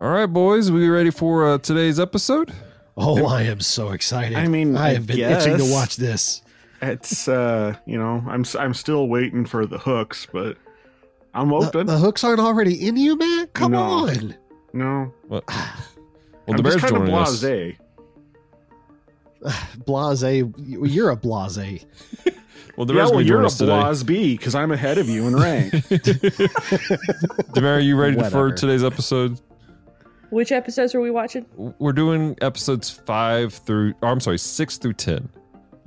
All right, boys, we ready for uh, today's episode? Oh, I am so excited. I mean, I I have been itching to watch this. It's uh, you know, I'm s- I'm still waiting for the hooks, but I'm open. the hooks aren't already in you, man? Come No. on. no, What? Well, I'm the just bear's kind of joining us. blasé. Blase. You're a blase. Well, the Yeah, well, you're a today. blase B because I'm ahead of you in rank. Demar, are you ready for today's episode? Which episodes are we watching? We're doing episodes five through, or I'm sorry, six through ten.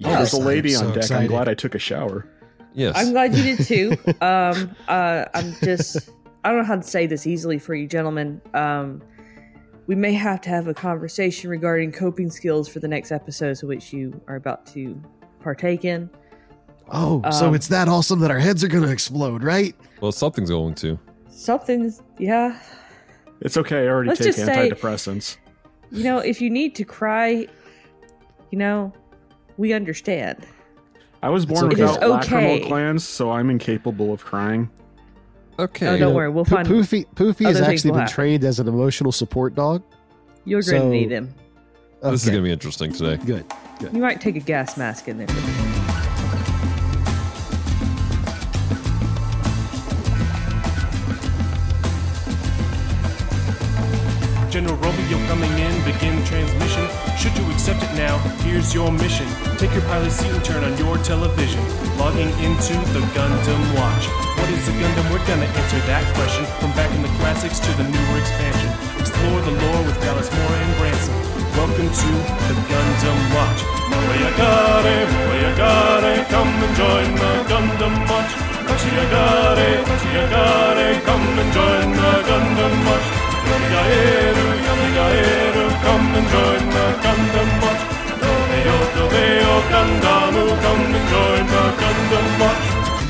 oh, there's a I'm lady so on deck. excited. I'm glad I took a shower. Yes. I'm glad you did too. um, uh, I'm just, I don't know how to say this easily for you gentlemen. Um, we may have to have a conversation regarding coping skills for the next episodes, which you are about to partake in. Oh, so Um, it's that awesome that our heads are going to explode, right? well, something's going to. Something's, yeah. It's okay. I already Let's take just say- antidepressants. You know, if you need to cry, you know, we understand. I was born okay. without It is okay. lacrimal glands, so I'm incapable of crying. Okay. Oh, don't worry, we'll Po- find- Poofy, Poofy has actually been happen. trained as an emotional support dog. You're going to So- need him. This is going to be interesting today. good. You might take a gas mask in there. Romeo coming in, begin transmission. Should you accept it now, here's your mission. Take your pilot seat and turn on your television. Logging into the Gundam Watch. What is a Gundam? We're gonna answer that question. From back in the classics to the newer expansion. Explore the lore with Dallas Moore and Branson. Welcome to the Gundam Watch. Moeagare, Moeagare, come and join the Gundam Watch. Mochiyagare, Mochiyagare, come and join the Gundam Watch. Come and join the Gundam Watch. Come and join the Gundam Watch.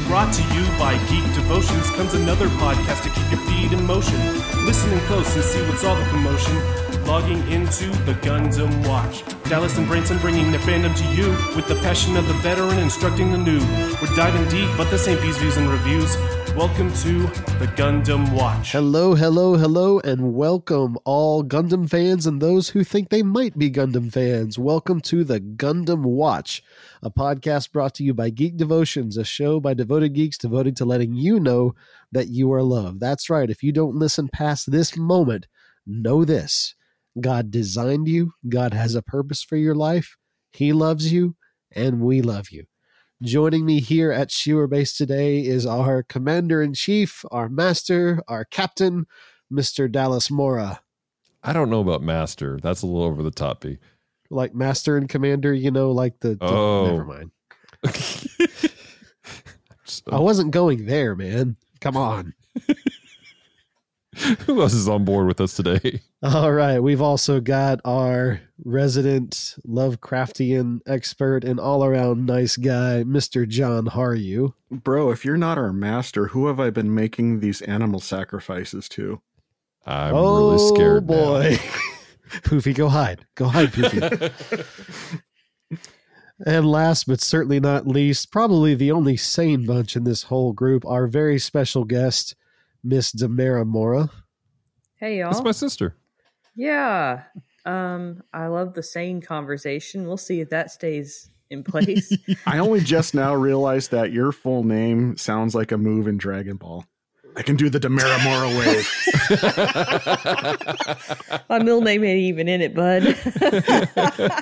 Brought to you by Geek Devotions comes another podcast to keep your feet in motion. Listening close and see what's all the commotion. Logging into the Gundam Watch. Dallas and Branson bringing their fandom to you with the passion of the veteran instructing the new. We're diving deep, but this ain't Bees Views and Reviews. Welcome to the Gundam Watch. Hello, hello, hello, and welcome all Gundam fans and those who think they might be Gundam fans. Welcome to the Gundam Watch, a podcast brought to you by Geek Devotions, a show by devoted geeks devoted to letting you know that you are loved. That's right. If you don't listen past this moment, know this God designed you, God has a purpose for your life, He loves you, and we love you. Joining me here at Shewer Base today is our commander in chief, our master, our captain, Mr. Dallas Mora. I don't know about Master. That's a little over the top, B. Like master and commander, you know, like the. the- Oh. Never mind. I wasn't going there, man. Come on. Who else is on board with us today? All right. We've also got our resident Lovecraftian expert and all around nice guy, Mr. John Harju. Bro, if you're not our master, who have I been making these animal sacrifices to? I'm oh, really scared. now. boy. Poofy, go hide. Go hide, Poofy. And last but certainly not least, probably the only sane bunch in this whole group, our very special guest, Miss Damara Mora. Hey, y'all. That's my sister. Yeah. Um, I love the sane conversation. We'll see if that stays in place. I only just now realized that your full name sounds like a move in Dragon Ball. I can do the Demeramora wave. My middle name ain't even in it, bud.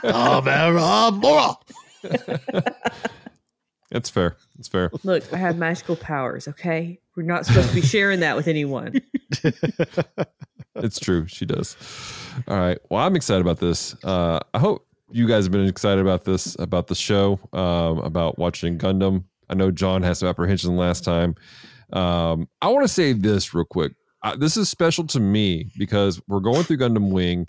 Damara Mora. It's fair. It's fair. Look, I have magical powers, okay? We're not supposed to be sharing that with anyone. It's true. She does. All right. Well, I'm excited about this. Uh, I hope you guys have been excited about this, about the show, um, about watching Gundam. I know John has some apprehension last time. Um, I want to say this real quick. Uh, this is special to me because we're going through Gundam Wing,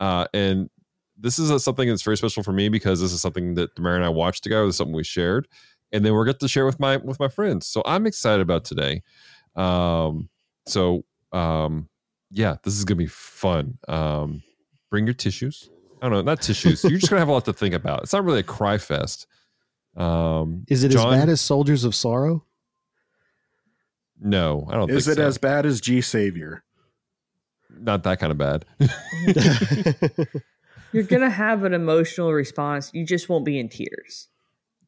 uh, and this is a, something that's very special for me because this is something that Mary and I watched together. This is something we shared, and then we're going to share with my with my friends. So I'm excited about today. Um, so um, yeah, this is gonna be fun. Um, bring your tissues. I don't know, not tissues. You're just gonna have a lot to think about. It's not really a cry fest. Um, Is it John? as bad as Soldiers of Sorrow? No, I don't Is think it so. as bad as G Savior? not that kind of bad. You're gonna have an emotional response. You just won't be in tears.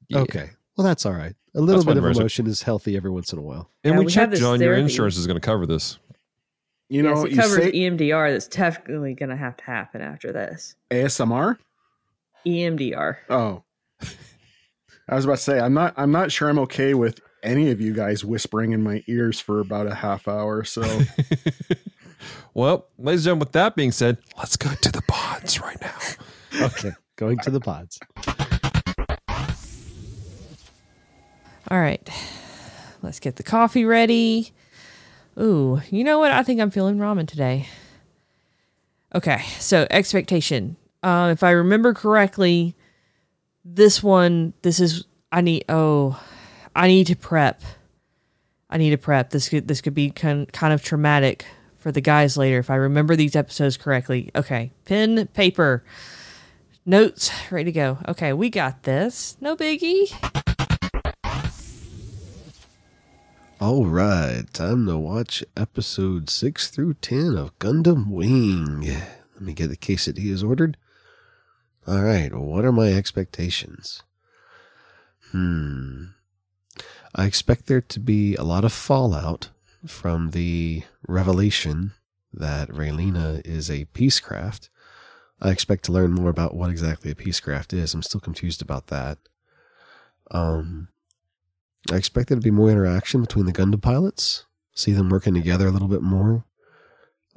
Yeah. Okay. Well, that's all right. A little That's bit of Marissa. emotion is healthy every once in a while. And Yeah, we, we checked, this John. Your insurance is going to cover this. You yes, know, it you covers say EMDR. That's definitely gonna have to happen after this. ASMR. EMDR. Oh, I was about to say I'm not. I'm not sure I'm okay with any of you guys whispering in my ears for about a half hour. So well, ladies and gentlemen, with that being said, let's go to the pods right now. Okay. Going to the pods. All right. Let's get the coffee ready. Ooh, you know what? I think I'm feeling ramen today. Okay, so expectation. Uh, if I remember correctly, this one, this is I need. Oh, I need to prep. I need to prep. This could this could be kind kind of traumatic for the guys later if I remember these episodes correctly. Okay, pen, paper, notes, ready to go. Okay, we got this. No biggie. All right, time to watch episode 6 through 10 of Gundam Wing. Let me get the quesadillas ordered. All right, what are my expectations? Hmm. I expect there to be a lot of fallout from the revelation that Relena is a Peacecraft. I expect to learn more about what exactly a Peacecraft is. I'm still confused about that. Um, I expect there to be more interaction between the Gundam pilots, see them working together a little bit more,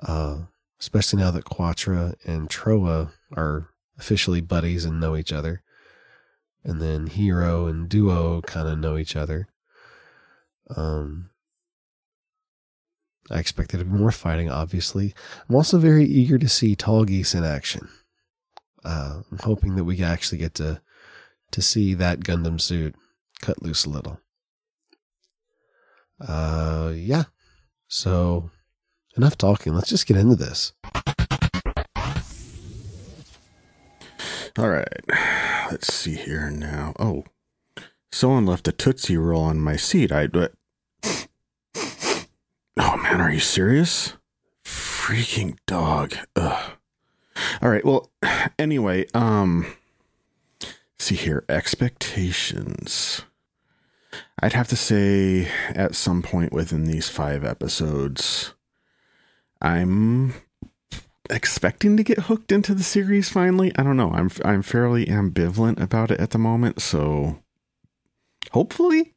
uh, especially now that Quatre and Trowa are officially buddies and know each other. And then Heero and Duo kind of know each other. Um, I expect there to be more fighting, obviously. I'm also very eager to see Tallgeese in action. Uh, I'm hoping that we actually get to to see that Gundam suit cut loose a little. Uh, yeah. So, enough talking. Let's just get into this. all right, let's see here now. Oh, someone left a tootsie roll on my seat. I. But, oh man, are you serious? Freaking dog. Ugh. All right. Well, anyway, um, see here. Expectations. I'd have to say at some point within these five episodes, I'm expecting to get hooked into the series finally. I don't know. I'm I'm fairly ambivalent about it at the moment, so hopefully.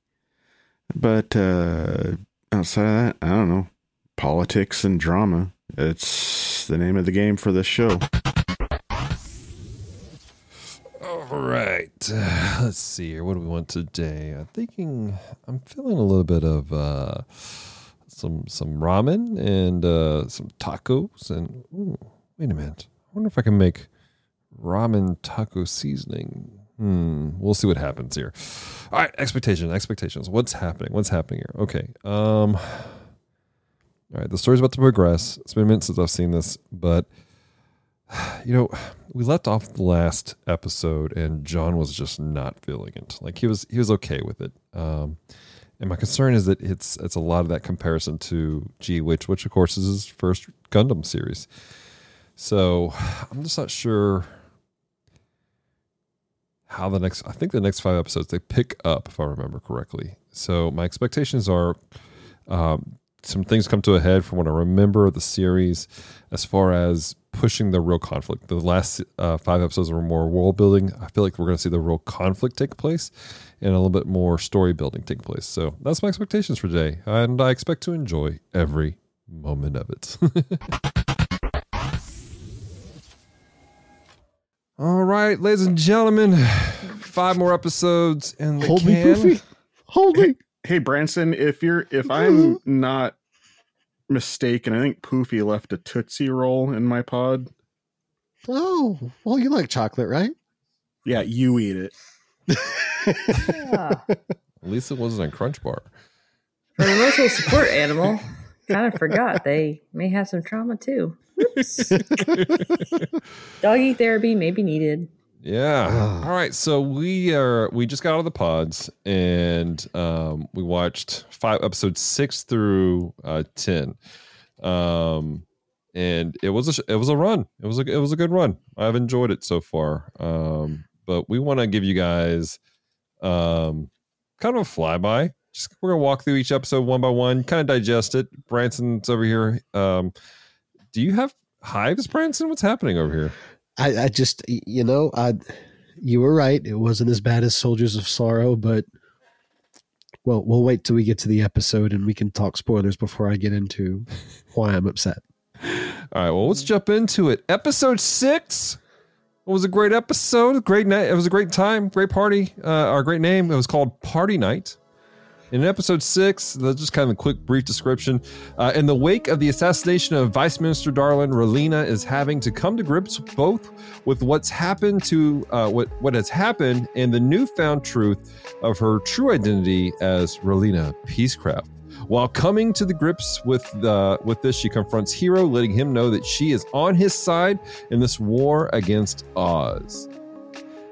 But uh outside of that, I don't know. Politics and drama. It's the name of the game for this show. All right. Let's see here. What do we want today? I'm thinking I'm feeling a little bit of uh some some ramen and uh some tacos and ooh, wait a minute. I wonder if I can make ramen taco seasoning. Hmm. We'll see what happens here. All right, expectation, expectations. What's happening? What's happening here? Okay. Um all right, the story's about to progress. It's been a minute since I've seen this, but you know, we left off the last episode and John was just not feeling it. Like he was he was okay with it. Um and my concern is that it's it's a lot of that comparison to G Witch, which of course is his first Gundam series. So I'm just not sure how the next I think the next five episodes they pick up if I remember correctly. So my expectations are um, some things come to a head from what I remember of the series as far as pushing the real conflict. The last uh, five episodes were more world building. I feel like we're going to see the real conflict take place and a little bit more story building take place. So that's my expectations for today. And I expect to enjoy every moment of it. All right, ladies and gentlemen, five more episodes in the Hold me. Poofy. Hold me. Hey Branson, if you're if I'm not mistaken, I think Poofy left a Tootsie Roll in my pod. Oh, well, you like chocolate, right? Yeah, you eat it. Yeah. At least it wasn't a crunch bar. For an emotional support animal, kind of forgot they may have some trauma too. Whoops. Doggy therapy may be needed. Yeah. Ah. All right. So we are we just got out of the pods and um, we watched five episodes six through uh, ten. Um, and it was a it was a run. It was a it was a good run. I've enjoyed it so far. Um, but we want to give you guys um kind of a flyby. Just we're gonna walk through each episode one by one, kind of digest it. Branson's over here. Um, do you have hives, Branson? What's happening over here? I, I just, you know, I, you were right. It wasn't as bad as Soldiers of Sorrow, but well, we'll wait till we get to the episode and we can talk spoilers before I get into why I'm upset. All right, well, let's jump into it. Episode six. It was a great episode. Great night. It was a great time. Great party. Uh, our great name. It was called Party Night. In episode six, that's just kind of a quick, brief description. Uh, in the wake of the assassination of Vice Minister Darlian, Relena is having to come to grips both with what's happened to uh, what what has happened and the newfound truth of her true identity as Relena Peacecraft. While coming to the grips with the with this, she confronts Heero, letting him know that she is on his side in this war against Oz.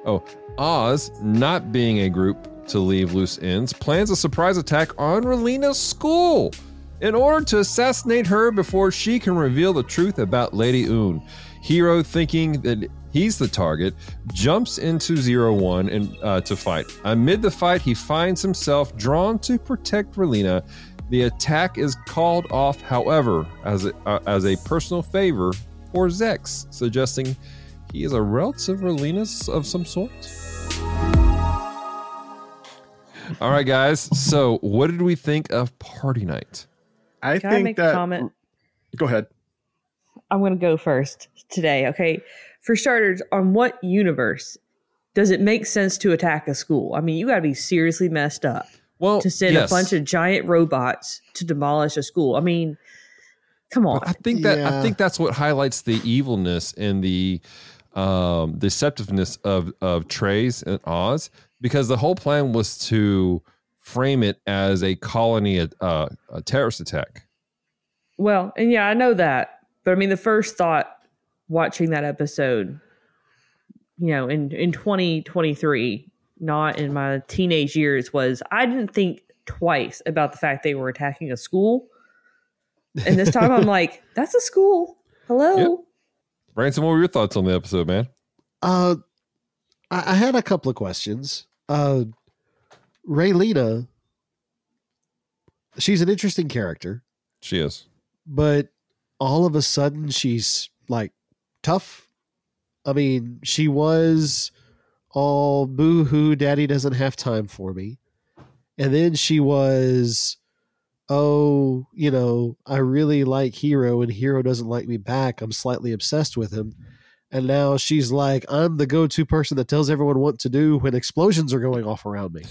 Oh, Oz, not being a group to leave loose ends, plans a surprise attack on Relena's school in order to assassinate her before she can reveal the truth about Lady Une. Heero, thinking that he's the target, jumps into Zero One and uh, to fight. Amid the fight, he finds himself drawn to protect Relena. The attack is called off, however, as a, uh, as a personal favor for Zechs, suggesting he is a relative Relena's of some sort. All right, guys. So, what did we think of Party Night? I Can I think make a that. comment? Go ahead. I'm going to go first today. Okay. For starters, on what universe does it make sense to attack a school? I mean, you got to be seriously messed up Well, to send yes. a bunch of giant robots to demolish a school. I mean, come on. But I think that I think that's what highlights the evilness and the um, deceptiveness of of Treize and Oz, because the whole plan was to frame it as a colony uh, a terrorist attack. Well, and yeah, I know that. But I mean, the first thought watching that episode, you know, in, in 2023, not in my teenage years, was I didn't think twice about the fact they were attacking a school. And this time I'm like, that's a school. Hello. Yep. Branson, what were your thoughts on the episode, man? Uh, I, I had a couple of questions. Uh, Relena, she's an interesting character, She is. but all of a sudden she's like tough. I mean, she was all boo hoo, daddy doesn't have time for me. And then she was, oh, you know, I really like Heero and Heero doesn't like me back. I'm slightly obsessed with him. And now she's like, I'm the go to person that tells everyone what to do when explosions are going off around me.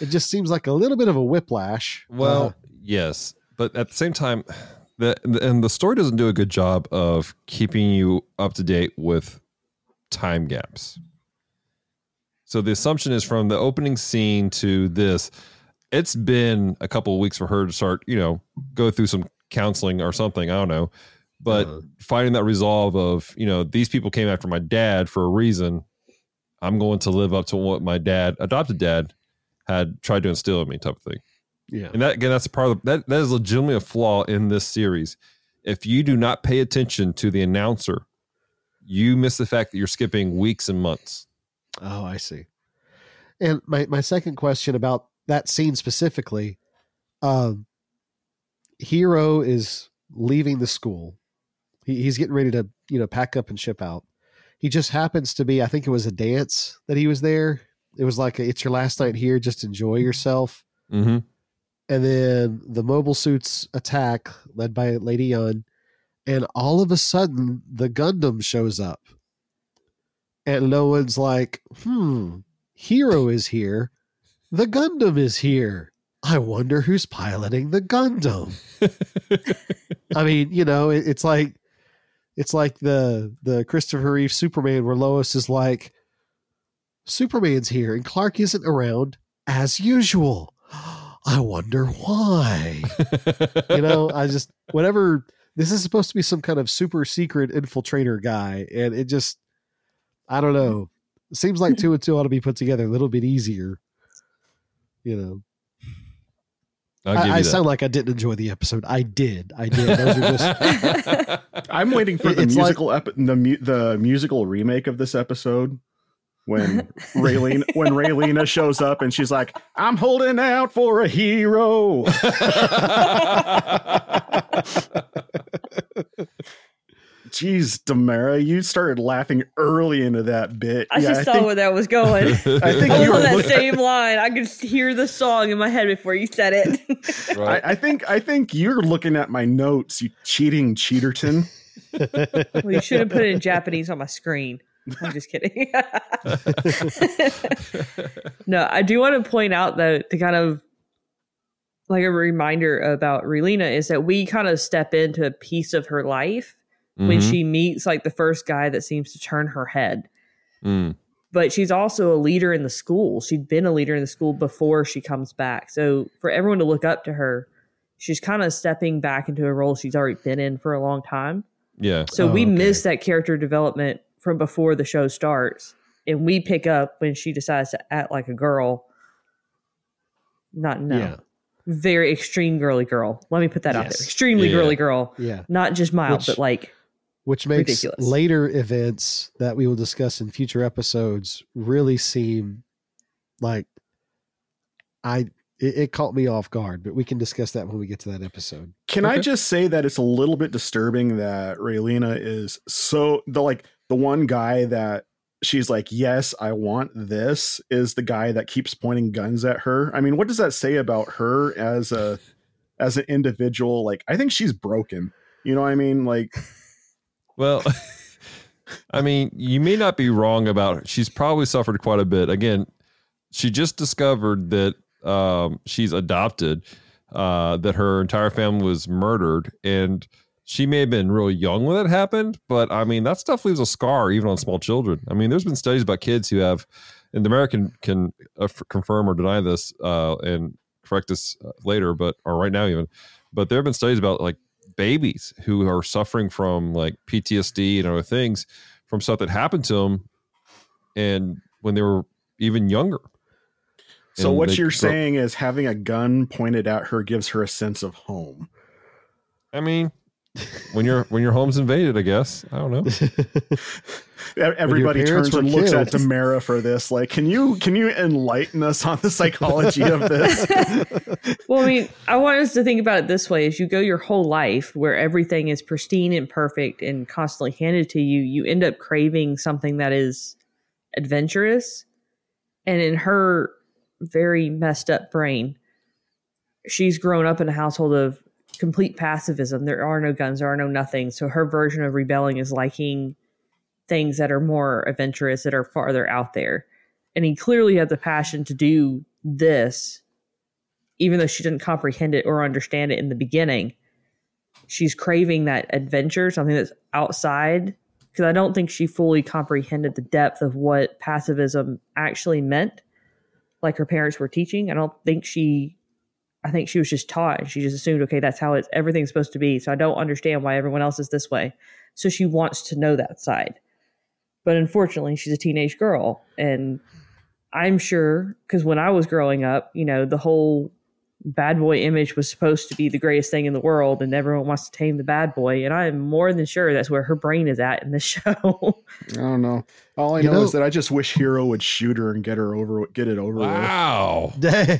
It just seems like a little bit of a whiplash. Well, Uh, yes, but at the same time, the and the story doesn't do a good job of keeping you up to date with time gaps. So the assumption is from the opening scene to this, it's been a couple of weeks for her to start, you know, go through some counseling or something. I don't know, but Uh. finding that resolve of, you know, these people came after my dad for a reason. I'm going to live up to what my dad, adopted dad, had tried to instill in me, type of thing. yeah. And that again, that's a part of that. That is legitimately a flaw in this series. If you do not pay attention to the announcer, you miss the fact that you're skipping weeks and months. Oh, I see. And my, my second question about that scene specifically, um, Heero is leaving the school. He, he's getting ready to, you know, pack up and ship out. He just happens to be, I think it was a dance that he was there. It was like, a, it's your last night here, just enjoy yourself. Mm-hmm. And then the mobile suits attack, led by Lady Une, and all of a sudden the Gundam shows up. And no one's like, hmm, Heero is here. The Gundam is here. I wonder who's piloting the Gundam. I mean, you know, it, it's like it's like the the Christopher Reeve Superman where Lois is like, Superman's here and Clark isn't around as usual. I wonder why. you know, I just whatever this is supposed to be some kind of super secret infiltrator guy, and it just I don't know. It seems like two and two ought to be put together a little bit easier. You know. I'll I, I you that. sound like I didn't enjoy the episode. I did. I did. Those are just I'm waiting for the It's like- musical the mu- the musical remake of this episode when Raylene when Relena shows up and she's like, "I'm holding out for a hero." Jeez, Damara, you started laughing early into that bit. I Yeah, just saw think, where that was going. I think I was you on that same line. I could hear the song in my head before you said it. Right. I, I think I think you're looking at my notes, you cheating cheaterton. well, you should have put it in Japanese on my screen. I'm just kidding. no, I do want to point out though, to kind of like a reminder about Relena is that we kind of step into a piece of her life when Mhm. she meets like the first guy that seems to turn her head. Mm. But she's also a leader in the school. She'd been a leader in the school before she comes back. So for everyone to look up to her, she's kind of stepping back into a role she's already been in for a long time. Yeah. So Oh, we okay. miss that character development from before the show starts. And we pick up when she decides to act like a girl. Not no. yeah, Very extreme girly girl. Let me put that out there. Extremely Yeah. girly girl. yeah. Not just mild, Which- but like Which makes Ridiculous. later events that we will discuss in future episodes really seem like I. It, it caught me off guard, but we can discuss that when we get to that episode. Can I just say that it's a little bit disturbing that Relena is so the like the one guy that she's like, yes, I want this is the guy that keeps pointing guns at her. I mean, what does that say about her as a as an individual? Like, I think she's broken. You know what I mean? Like, Well, I mean, you may not be wrong about she's probably suffered quite a bit. Again, she just discovered that um, she's adopted, uh, that her entire family was murdered, and she may have been really young when that happened. But I mean, that stuff leaves a scar even on small children. I mean, there's been studies about kids who have, and the American can uh, confirm or deny this uh, and correct this uh, later, but or right now even. But there have been studies about like babies who are suffering from like PTSD and other things from stuff that happened to them and when they were even younger. so And what you're saying is having a gun pointed at her gives her a sense of home. I mean, when your when your home's invaded, I guess. I don't know. Everybody turns and looks at killed. Tamara for this. Like, can you can you enlighten us on the psychology of this? well, I mean, I want us to think about it this way: as you go your whole life where everything is pristine and perfect and constantly handed to you, you end up craving something that is adventurous. And in her very messed up brain, she's grown up in a household of complete pacifism. There are no guns, there are no nothing. So her version of rebelling is liking things that are more adventurous, that are farther out there. And he clearly had the passion to do this even though she didn't comprehend it or understand it in the beginning, she's craving that adventure, something that's outside. Because I don't think she fully comprehended the depth of what pacifism actually meant, like her parents were teaching. I don't think she, I think she was just taught she just assumed, okay, that's how it's everything's supposed to be. So I don't understand why everyone else is this way. So she wants to know that side. But unfortunately, she's a teenage girl. And I'm sure, because when I was growing up, you know, the whole bad boy image was supposed to be the greatest thing in the world and everyone wants to tame the bad boy and i am more than sure that's where her brain is at in this show I don't know. All I You know, know- is that I just wish Heero would shoot her and get her over, get it over with. Wow. Dang.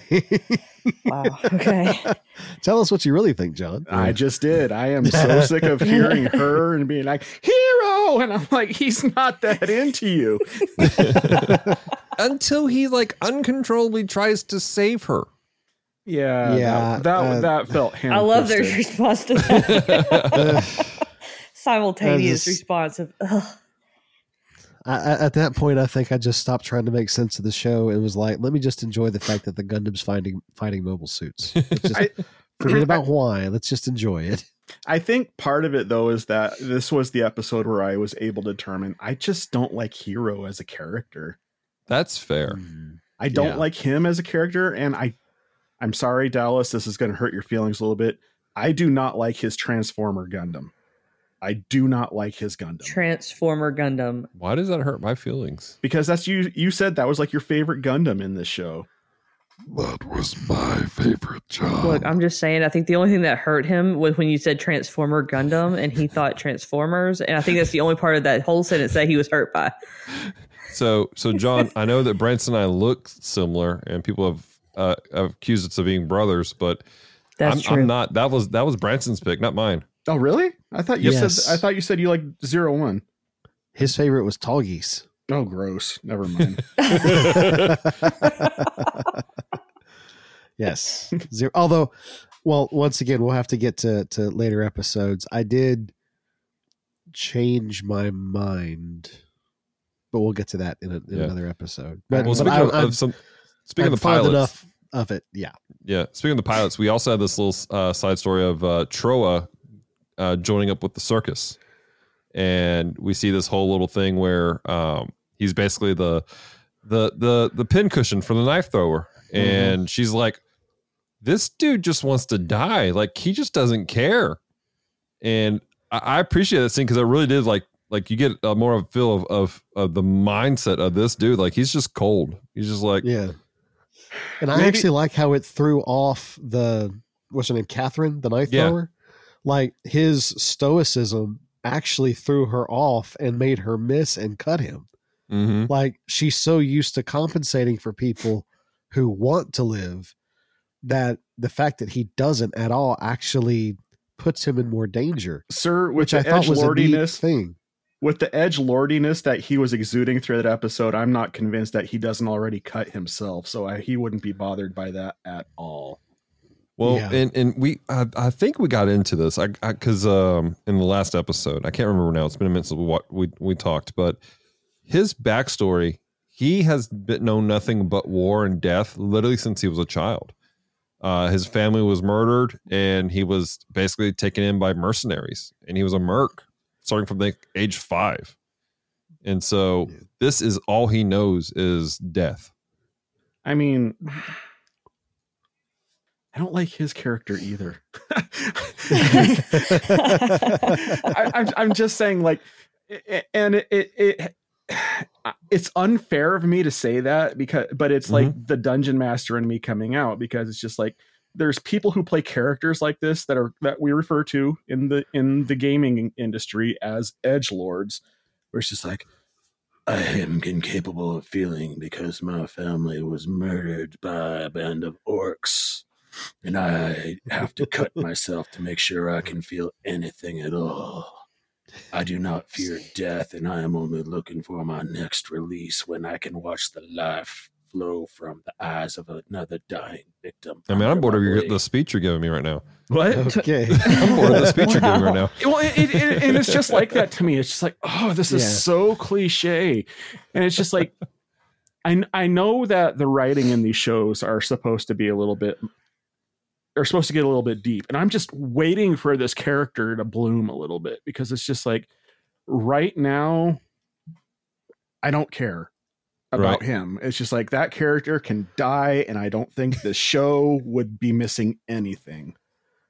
wow okay Tell us what you really think, John. I just did. I am so sick of hearing her and being like, Heero! And I'm like, he's not that into you. Until he like uncontrollably tries to save her. Yeah. Yeah, That, that, uh, that felt i love their response to that simultaneous That is- response of Ugh. I, I- at that point, I think I just stopped trying to make sense of the show and was like, let me just enjoy the fact that the Gundam's fighting fighting mobile suits. Just I- forget about why. Let's just enjoy it. I think part of it though is that this was the episode where I was able to determine I just don't like Heero as a character. That's fair. Mm. I don't Yeah. like him as a character, and I I'm sorry, Dallas, this is gonna hurt your feelings a little bit. I do not like his Transformer Gundam. I do not like his Gundam. transformer gundam Why does that hurt my feelings? because that's you you said that was like your favorite Gundam in this show. That was my favorite job. Look, I'm just saying. I think the only thing that hurt him was when you said Transformer Gundam, and he thought Transformers, and I think that's the only part of that whole sentence that he was hurt by. So, so John, I know that Branson and I look similar, and people have uh, accused us of being brothers, but That's I'm, true. I'm not. That was that was Branson's pick, not mine. Oh, really? I thought you Yes. said I thought you said you like zero one. His favorite was Tallgeese. Oh, gross. Never mind. yes. Zero. Although, well, once again, we'll have to get to, to later episodes. I did change my mind, but we'll get to that in, a, in Yeah. another episode. But, well, but I, of, I'm, of some, speaking I'm of the pilots, enough of it. Yeah. yeah. Speaking of the pilots, we also had this little uh, side story of uh, Trowa uh, joining up with the circus, and we see this whole little thing where um, he's basically the the the the pincushion for the knife thrower, and she's like, "This dude just wants to die. Like he just doesn't care." And I, I appreciate that scene because I really did like like you get a more of a feel of, of of the mindset of this dude. Like he's just cold. He's just like, Yeah. And I Maybe- actually like how it threw off the what's her name, Catherine, the knife Yeah. thrower. Like his stoicism actually threw her off and made her miss and cut him. mhm. Like she's so used to compensating for people who want to live that the fact that he doesn't at all actually puts him in more danger, Sir, with which I thought was a neat thing. With the edge lordiness that he was exuding through that episode, I'm not convinced that he doesn't already cut himself. So I, he wouldn't be bothered by that at all. Well, Yeah. and and we I, I think we got into this I because um in the last episode I can't remember now it's been a minute since we we we talked but his backstory he has been known nothing but war and death literally since he was a child. Uh, his family was murdered and he was basically taken in by mercenaries and he was a merc starting from the age five. And so Yeah. this is all he knows is death. I mean, I don't like his character either. I, I'm, I'm just saying, like, and it, it, it it's unfair of me to say that because, but it's like mm-hmm. the dungeon master in me coming out because it's just like there's people who play characters like this that are that we refer to in the in the gaming industry as edge lords, where it's just like I am incapable of feeling because my family was murdered by a band of orcs. And I have to cut myself to make sure I can feel anything at all. I do not fear death, and I am only looking for my next release when I can watch the life flow from the eyes of another dying victim. I mean, I'm bored of your, the speech you're giving me right now. What? okay. I'm bored of the speech you're giving me right now. well, it, it, it- and it's just like that to me. It's just like, oh, this is Yeah. so cliche, and it's just like, I I know that the writing in these shows are supposed to be a little bit, are supposed to get a little bit deep, and I'm just waiting for this character to bloom a little bit because it's just like, right now, I don't care about Right. him. It's just like that character can die, and I don't think the show would be missing anything.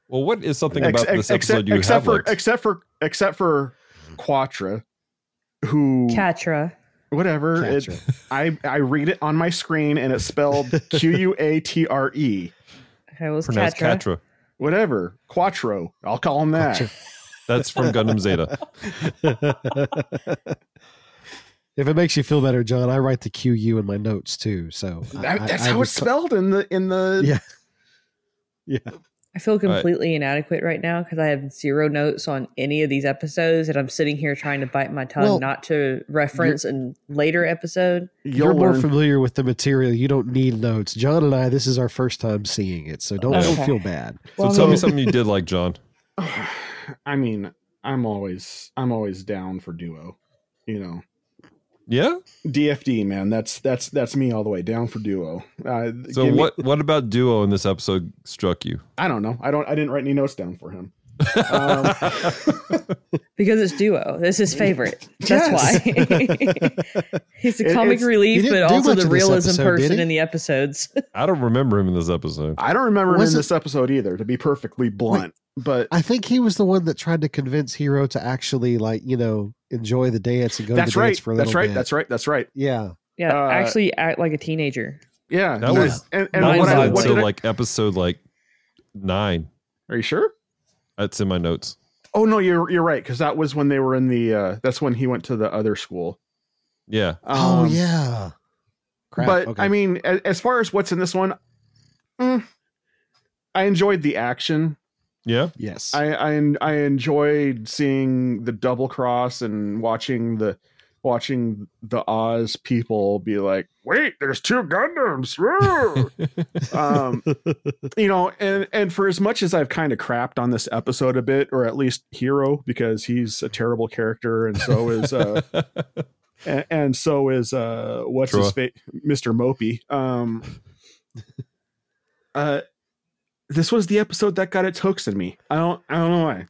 Well, what is something Ex- about this ex- episode you except have for liked? except for except for Quatre, who Catra. whatever. It, I I read it on my screen and it's spelled Q U A T R E. It was pronounced Catra. Catra. Whatever. Quattro. I'll call him that. Quattro. That's from Gundam Zeta. if it makes you feel better, John, I write the QU in my notes too. So I- That- I- that's I how it's co- spelled in the in the Yeah. Yeah. I feel completely inadequate right now because I have zero notes on any of these episodes, and I'm sitting here trying to bite my tongue Well, not to reference a later episode. You're You'll more familiar with the material. You don't need notes. John and I, this is our first time seeing it, so don't, don't feel bad. So Well, tell I me something you did like, John. I mean, I'm always I'm always down for duo. You know. Yeah. DFD man, that's that's that's me all the way down for duo. Uh, So give me- what what about Duo in this episode struck you? I don't know. I don't. I didn't write any notes down for him. Um, Because it's duo. This is his favorite. That's Yes. why. He's the It- comic it's- relief, but also the realism episode, person in the episodes. I don't remember him in this episode. I don't remember him in it- this episode either, to be perfectly blunt. But I think he was the one that tried to convince Heero to actually, like, you know, enjoy the dance and go that's to the dance for a That's little right. bit. That's right. That's right. yeah. yeah, Uh, actually act like a teenager. Yeah, That was- and, and Mine's what, I, not what until I- like episode like nine. are you sure? That's in my notes. Oh no, you're you're right because that was when they were in the. uh That's when he went to the other school. Yeah. oh Um, yeah. Crap. but okay. I mean, as, as far as what's in this one, mm, I enjoyed the action. Yeah. yes. I, I I enjoyed seeing the double cross and watching the watching the Oz people be like, "Wait, there's two Gundams." um, you know, and and for as much as I've kind of crapped on this episode a bit, or at least Heero, because he's a terrible character, and so is uh, and, and so is uh, what's his Trowa. face, Mister Mopey. Um, uh, this was the episode that got its hooks in me. I don't, I don't know why.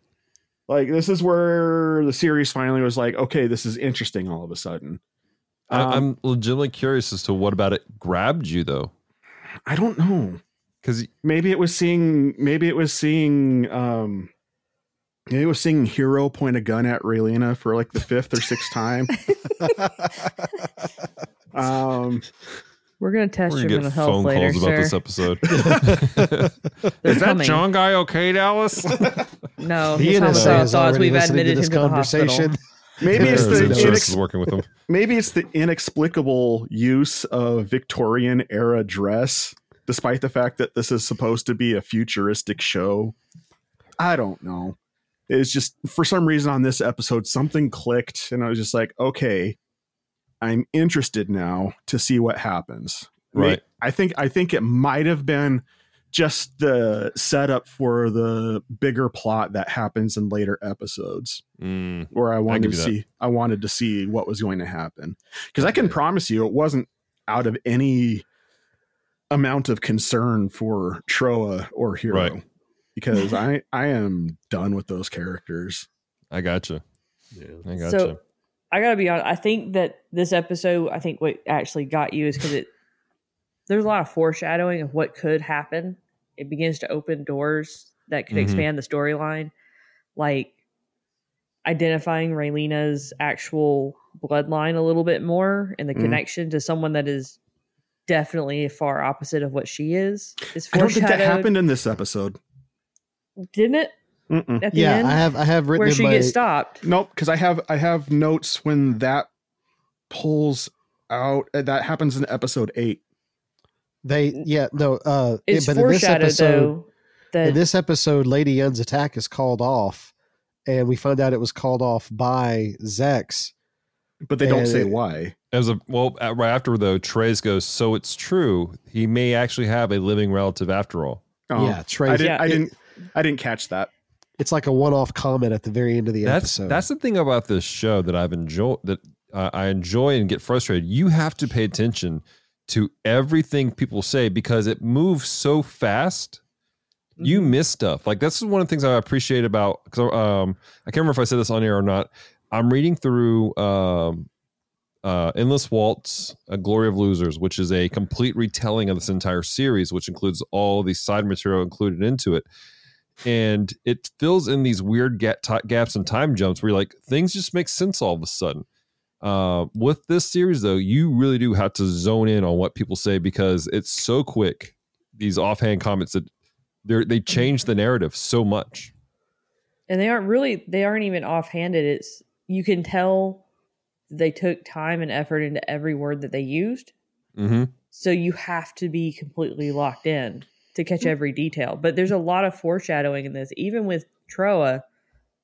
Like this is where the series finally was like, okay, this is interesting. All of a sudden, I, Um, I'm legitimately curious as to what about it grabbed you though, I don't know. because maybe it was seeing maybe it was seeing um maybe it was seeing Heero point a gun at Relena for like the fifth or sixth time um We're gonna test we're your gonna mental get health phone later, calls about sir. this episode. Is that coming. John guy okay, Dallas? No, the his NSA hospital thoughts already we've listening to admitted this him to the conversation. hospital. maybe it's the inex- working with him. maybe it's the inexplicable use of Victorian era dress despite the fact that this is supposed to be a futuristic show I don't know it's just for some reason on this episode something clicked and I was just like okay I'm interested now to see what happens Right. I think I think it might have been just the setup for the bigger plot that happens in later episodes Mm, where I wanted give to you that. see I wanted to see what was going to happen because I can promise you it wasn't out of any amount of concern for Trowa or Heero Right. because I I am done with those characters. I gotcha. I gotcha. So I gotta be honest. I think that this episode, I think what actually got you is because it there's a lot of foreshadowing of what could happen. It begins to open doors that could Mhm. expand the storyline, like identifying Relena's actual bloodline a little bit more and the Mhm. connection to someone that is definitely far opposite of what she is. Is I don't think that happened in this episode. didn't it? Mm-mm. At the Yeah, end, I have I have written where in she my gets stopped. Nope, because I have I have notes when that pulls out. uh, That happens in episode eight. they yeah no uh It's but in this foreshadowed episode though that in this episode Lady Une's attack is called off and we find out it was called off by Zechs. But they don't And say it- why. As a well, right after though, Treize goes. So it's true. He may actually have a living relative after all. Oh, yeah, Trey. I didn't. Yeah. I didn't. I didn't catch that. It's like a one-off comment at the very end of the that's episode. that's the thing about this show that I've enjoyed that uh, I enjoy and get frustrated. You have to pay attention to everything people say because it moves so fast. You Mm-hmm. miss stuff. Like that's one of the things I appreciate about. Cause, um, I can't remember if I said this on air or not. I'm reading through um, uh, Endless Waltz, A Glory of Losers, which is a complete retelling of this entire series, which includes all the side material included into it. And it fills in these weird ga- ti gaps and time jumps where you're like, things just make sense all of a sudden. Uh, with this series, though, you really do have to zone in on what people say because it's so quick. These offhand comments that they they change the narrative so much. and they aren't really they aren't even offhanded it's you can tell they took time and effort into every word that they used Mm-hmm. so you have to be completely locked in to catch every detail but there's a lot of foreshadowing in this. Even with Trowa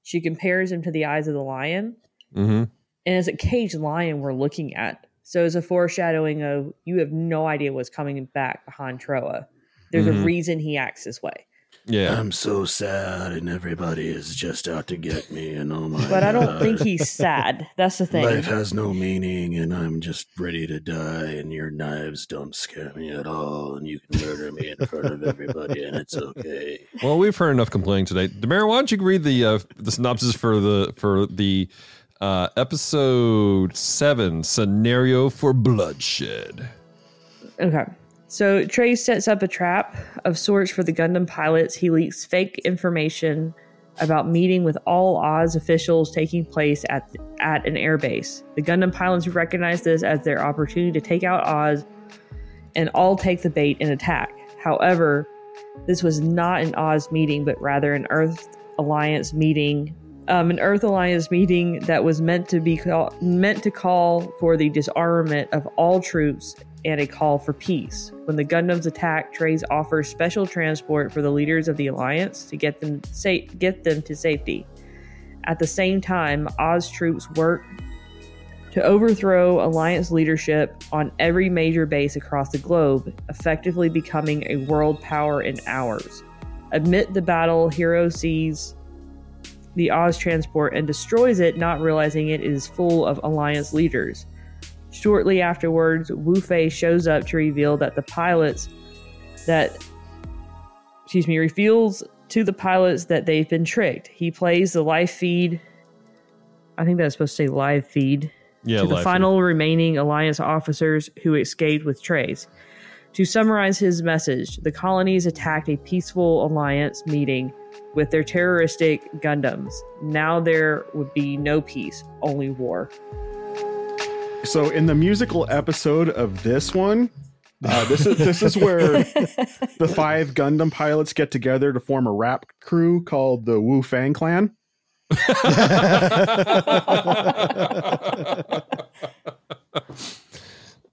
she compares him to the eyes of the lion. Mm-hmm. and it's a caged lion we're looking at. So it's a foreshadowing of you have no idea what's coming back behind Trowa. There's Mhm. a reason he acts this way Yeah. I'm so sad, and everybody is just out to get me. And all my! but i don't God. think he's sad that's the thing Life has no meaning, and I'm just ready to die. And your knives don't scare me at all, and you can murder me in front of everybody, and it's okay. Well, we've heard enough complaining today. Demar, why don't you read the uh, the synopsis for the for the uh, episode seven scenario for bloodshed? Okay. So Treize sets up a trap of sorts for the Gundam pilots. He leaks fake information about meeting with all Oz officials taking place at at an airbase. The Gundam pilots recognize this as their opportunity to take out Oz and all take the bait and attack. However, this was not an Oz meeting, but rather an Earth Alliance meeting. Um, an Earth Alliance meeting that was meant to be call- meant to call for the disarmament of all troops and a call for peace. When the Gundams attack, Treize offers special transport for the leaders of the Alliance to get them sa- get them to safety. At the same time, Oz troops work to overthrow Alliance leadership on every major base across the globe, effectively becoming a world power in hours. Amid the battle, Heero sees the Oz transport and destroys it, not realizing it is full of Alliance leaders. Shortly afterwards, Wu Fei shows up to reveal that the pilots that excuse me reveals to the pilots that they've been tricked. He plays the live feed. I think that's supposed to say live feed Yeah, to the final remaining Alliance officers who escaped with Treize. To summarize his message, the colonies attacked a peaceful Alliance meeting with their terroristic Gundams. Now there would be no peace, only war. So in the musical episode of this one, uh, this is this is where the five Gundam pilots get together to form a rap crew called the Wu Fang Clan.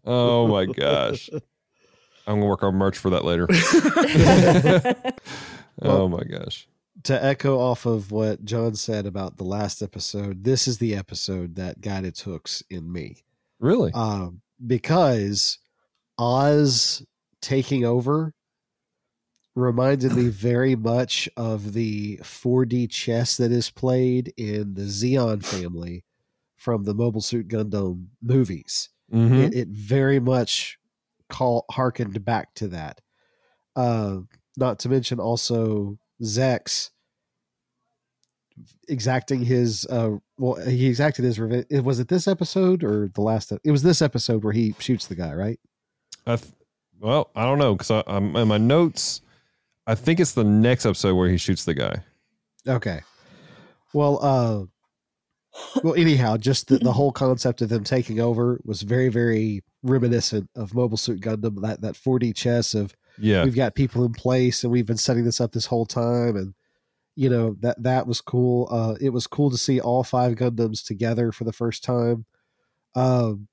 oh my gosh. I'm gonna work on merch for that later. oh my gosh. to echo off of what John said about the last episode, this is the episode that got its hooks in me. Really? Um, because Oz taking over reminded me very much of the 4D chess that is played in the Zeon family from the Mobile Suit Gundam movies. Mhm. It, it very much call harkened back to that. Uh, not to mention also Zechs exacting his uh well he exacted his revenge was it this episode or the last it was this episode where he shoots the guy right I th- well, I don't know because I'm in my notes. I think it's the next episode where he shoots the guy. okay well uh well anyhow just the, the whole concept of them taking over was very very reminiscent of mobile suit gundam that that 4d chess of Yeah. we've got people in place and we've been setting this up this whole time and you know that that was cool. Uh it was cool to see all five gundams together for the first time. Um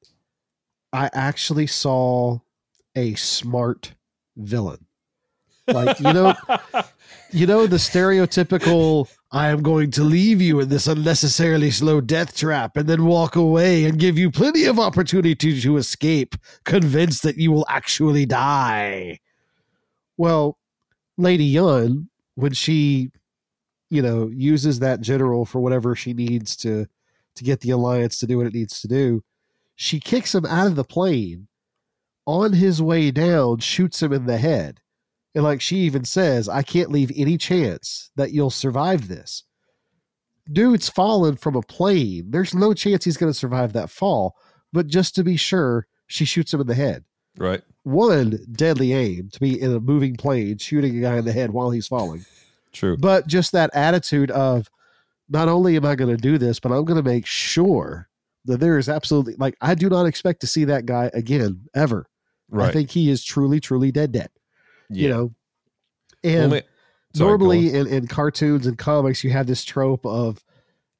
i actually saw a smart villain. Like you know you know the stereotypical i am going to leave you in this unnecessarily slow death trap and then walk away and give you plenty of opportunity to escape convinced that you will actually die. Well, Lady Une, when she, you know, uses that general for whatever she needs to to get the alliance to do what it needs to do, she kicks him out of the plane. On his way down, shoots him in the head. And like she even says, I can't leave any chance that you'll survive this. Dude's fallen from a plane. There's no chance he's going to survive that fall. But just to be sure, she shoots him in the head right. one deadly aim to be in a moving plane shooting a guy in the head while he's falling True. but just that attitude of not only am i going to do this but i'm going to make sure that there is absolutely like i do not expect to see that guy again ever. Right. i think he is truly truly dead dead you know? And ma- sorry, normally in, in cartoons and comics you have this trope of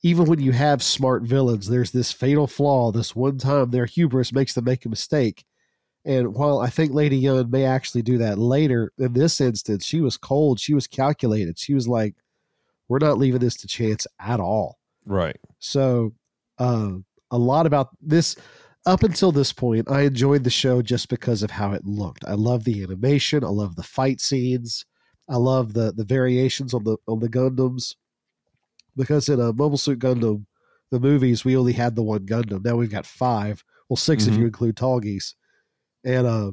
even when you have smart villains there's this fatal flaw this one time their hubris makes them make a mistake and while i think lady Une may actually do that later in this instance she was cold she was calculated she was like we're not leaving this to chance at all right. so uh, a lot about this up until this point i enjoyed the show just because of how it looked i love the animation i love the fight scenes i love the the variations on the on the gundams because in a mobile suit gundam the movies we only had the one gundam now we've got five well 6 if Mhm. you include Tallgeese and uh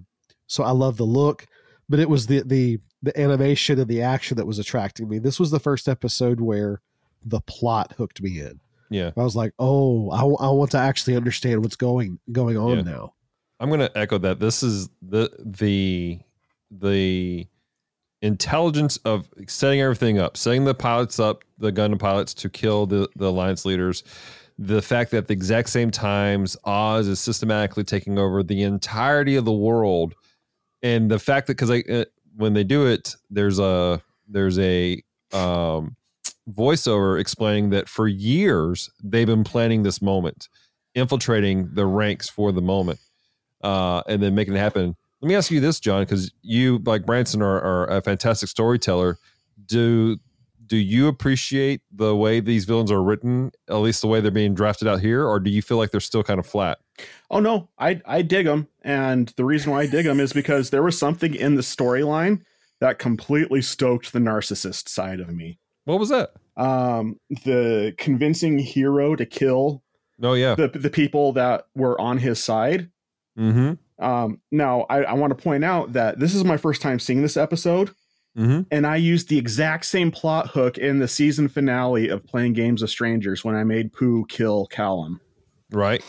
so i love the look but it was the the the animation and the action that was attracting me this was the first episode where the plot hooked me in Yeah. I was like, oh, I, I want to actually understand what's going going on Yeah. now. I'm going to echo that. This is the the the intelligence of setting everything up, setting the pilots up, the Gundam pilots to kill the the alliance leaders. The fact that at the exact same times Oz is systematically taking over the entirety of the world and the fact that because I uh, when they do it, there's a there's a um, voiceover explaining that for years they've been planning this moment, infiltrating the ranks for the moment, uh, and then making it happen. Let me ask you this, John, because you like Branson are, are a fantastic storyteller. Do do you appreciate the way these villains are written, at least the way they're being drafted out here, or do you feel like they're still kind of flat? Oh no, I I dig them, and the reason why I dig them is because there was something in the storyline that completely stoked the narcissist side of me. What was that? Um, the convincing Heero to kill Oh yeah. the the people that were on his side. Mm-hmm. Um, now I, I want to point out that this is my first time seeing this episode, Mm-hmm. and I used the exact same plot hook in the season finale of Playing Games with Strangers when I made Pooh kill Callum. Right.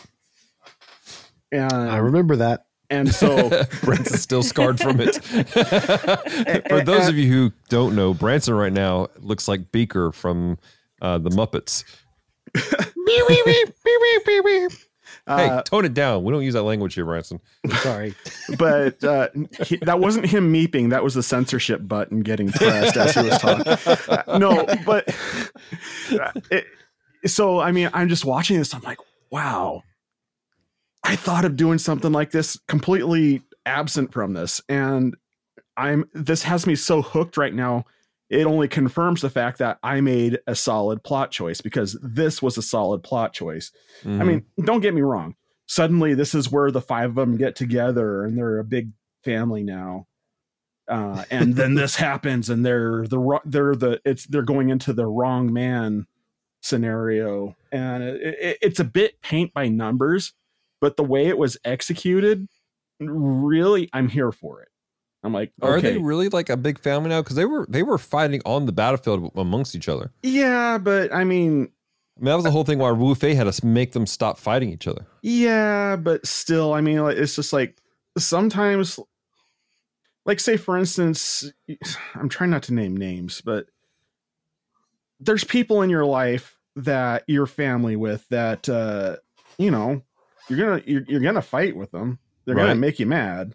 And I remember that. and so Branson's still scarred from it. For those of you who don't know, Branson right now looks like Beaker from uh, the Muppets. Hey, uh, tone it down. We don't use that language here, Branson. Sorry. but uh, he, that wasn't him meeping. That was the censorship button getting pressed as he was talking. Uh, no, but uh, it, so I mean, I'm just watching this. I'm like, wow. I thought of doing something like this, completely absent from this, and I'm. This has me so hooked right now. It only confirms the fact that I made a solid plot choice because this was a solid plot choice. I Mhm. mean, don't get me wrong. Suddenly, this is where the five of them get together and they're a big family now. Uh, and then this happens, and they're the they're the it's they're going into the wrong man scenario, and it, it, it's a bit paint by numbers, but the way it was executed, really, I'm here for it. I'm like, are they really like a big family now? Because they were they were fighting on the battlefield amongst each other. yeah, but I mean, I mean, that was the whole thing why Wu Fei had to make them stop fighting each other. Yeah, but still, I mean, like, it's just like sometimes, like, say for instance, I'm trying not to name names, but there's people in your life that you're family with that, uh, you know, you're gonna you're, you're gonna fight with them. They're Right. gonna make you mad.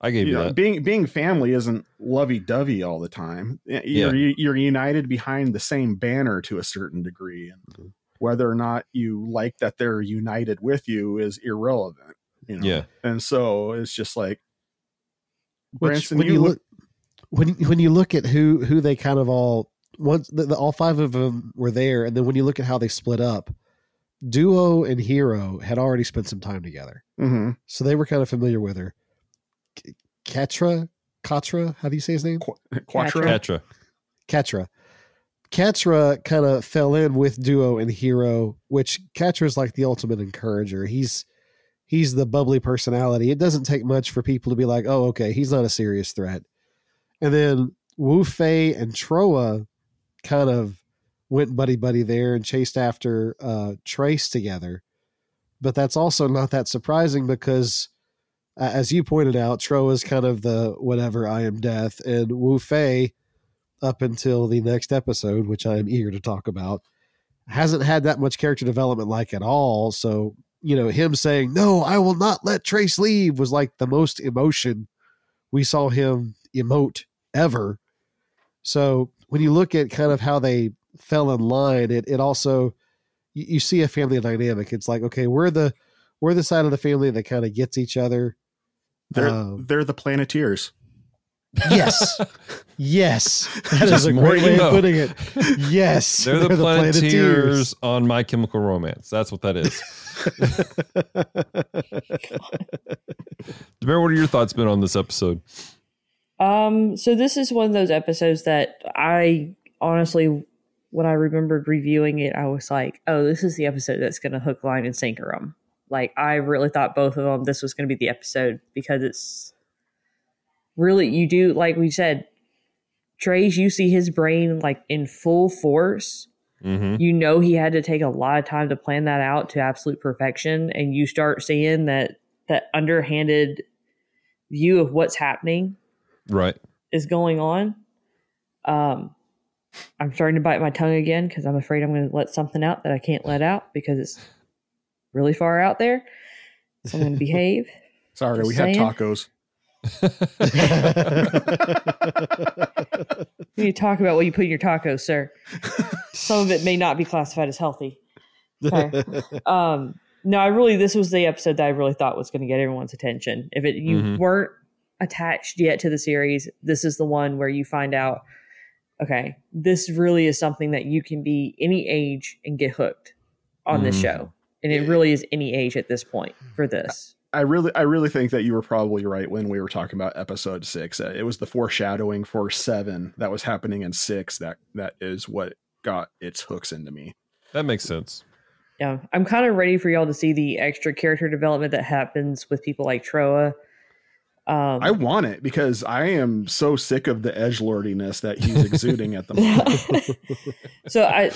I gave You you, know, that. being being family isn't lovey dovey all the time. You're you're united behind the same banner to a certain degree, and whether or not you like that they're united with you is irrelevant. You know? Yeah. and so it's just like Which, Branson, when you you look- look when when you look at who who they kind of all once the, the, all five of them were there, and then when you look at how they split up, Duo and Heero had already spent some time together, Mhm. so they were kind of familiar with her. K- Katra, Katra, how do you say his name? Quattro. Catra. Katra. Quatre kind of fell in with Duo and Heero, which Quatre is like the ultimate encourager. He's he's the bubbly personality. It doesn't take much for people to be like, oh, okay, he's not a serious threat. And then Wu Fei and Trowa kind of went buddy buddy there and chased after uh, Trace together. But that's also not that surprising because, as you pointed out, Tro is kind of the whatever I am death, and Wu Fei, up until the next episode, which I am eager to talk about, hasn't had that much character development like at all. So you know, him saying, No, I will not let Trace leave was like the most emotion we saw him emote ever. So when you look at kind of how they fell in line, it it also you, you see a family dynamic. It's like, okay, we're the we're the side of the family that kind of gets each other. They're Um, they're the Planeteers. Yes. yes. That is a great way know. of putting it. Yes. They're the, Planeteers. Planeteers on My Chemical Romance. That's what that is. Demar, what are your thoughts been on this episode? Um, so this is one of those episodes that I honestly, when I remembered reviewing it, I was like, "Oh, this is the episode that's going to hook, line, and sinker them." Like I really thought both of them. This was going to be the episode because it's really you do like we said. Trace, you see his brain like in full force. Mm-hmm. You know he had to take a lot of time to plan that out to absolute perfection, and you start seeing that that underhanded view of what's happening Right. is going on. Um, I'm starting to bite my tongue again because I'm afraid I'm going to let something out that I can't let out because it's really far out there. So I'm going to behave. Sorry, Just we had tacos. We need to talk about what you put in your tacos, sir. Some of it may not be classified as healthy. Okay. um, no, I really this was the episode that I really thought was going to get everyone's attention. If it you Mhm. weren't attached yet to the series, this is the one where you find out, okay, this really is something that you can be any age and get hooked on this Mhm. show, and it really is any age at this point for this. I really, I really think that you were probably right when we were talking about episode six. Uh, It was the foreshadowing for seven that was happening in six that that is what got its hooks into me. That makes sense. Yeah, I'm kind of ready for y'all to see the extra character development that happens with people like Trowa. Um, I want it because I am so sick of the edge lordiness that he's exuding at the moment. so I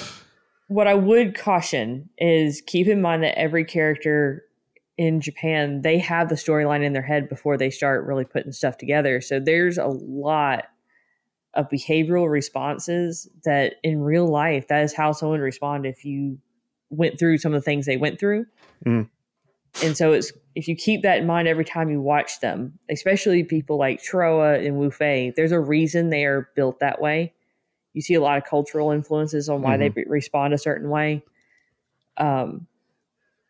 what I would caution is keep in mind that every character in Japan, they have the storyline in their head before they start really putting stuff together. So there's a lot of behavioral responses that in real life, that is how someone would respond if you went through some of the things they went through. Mm. And so it's if you keep that in mind every time you watch them, especially people like Trowa and Wu Fei, there's a reason they are built that way. You see a lot of cultural influences on why they re- respond a certain way. Um,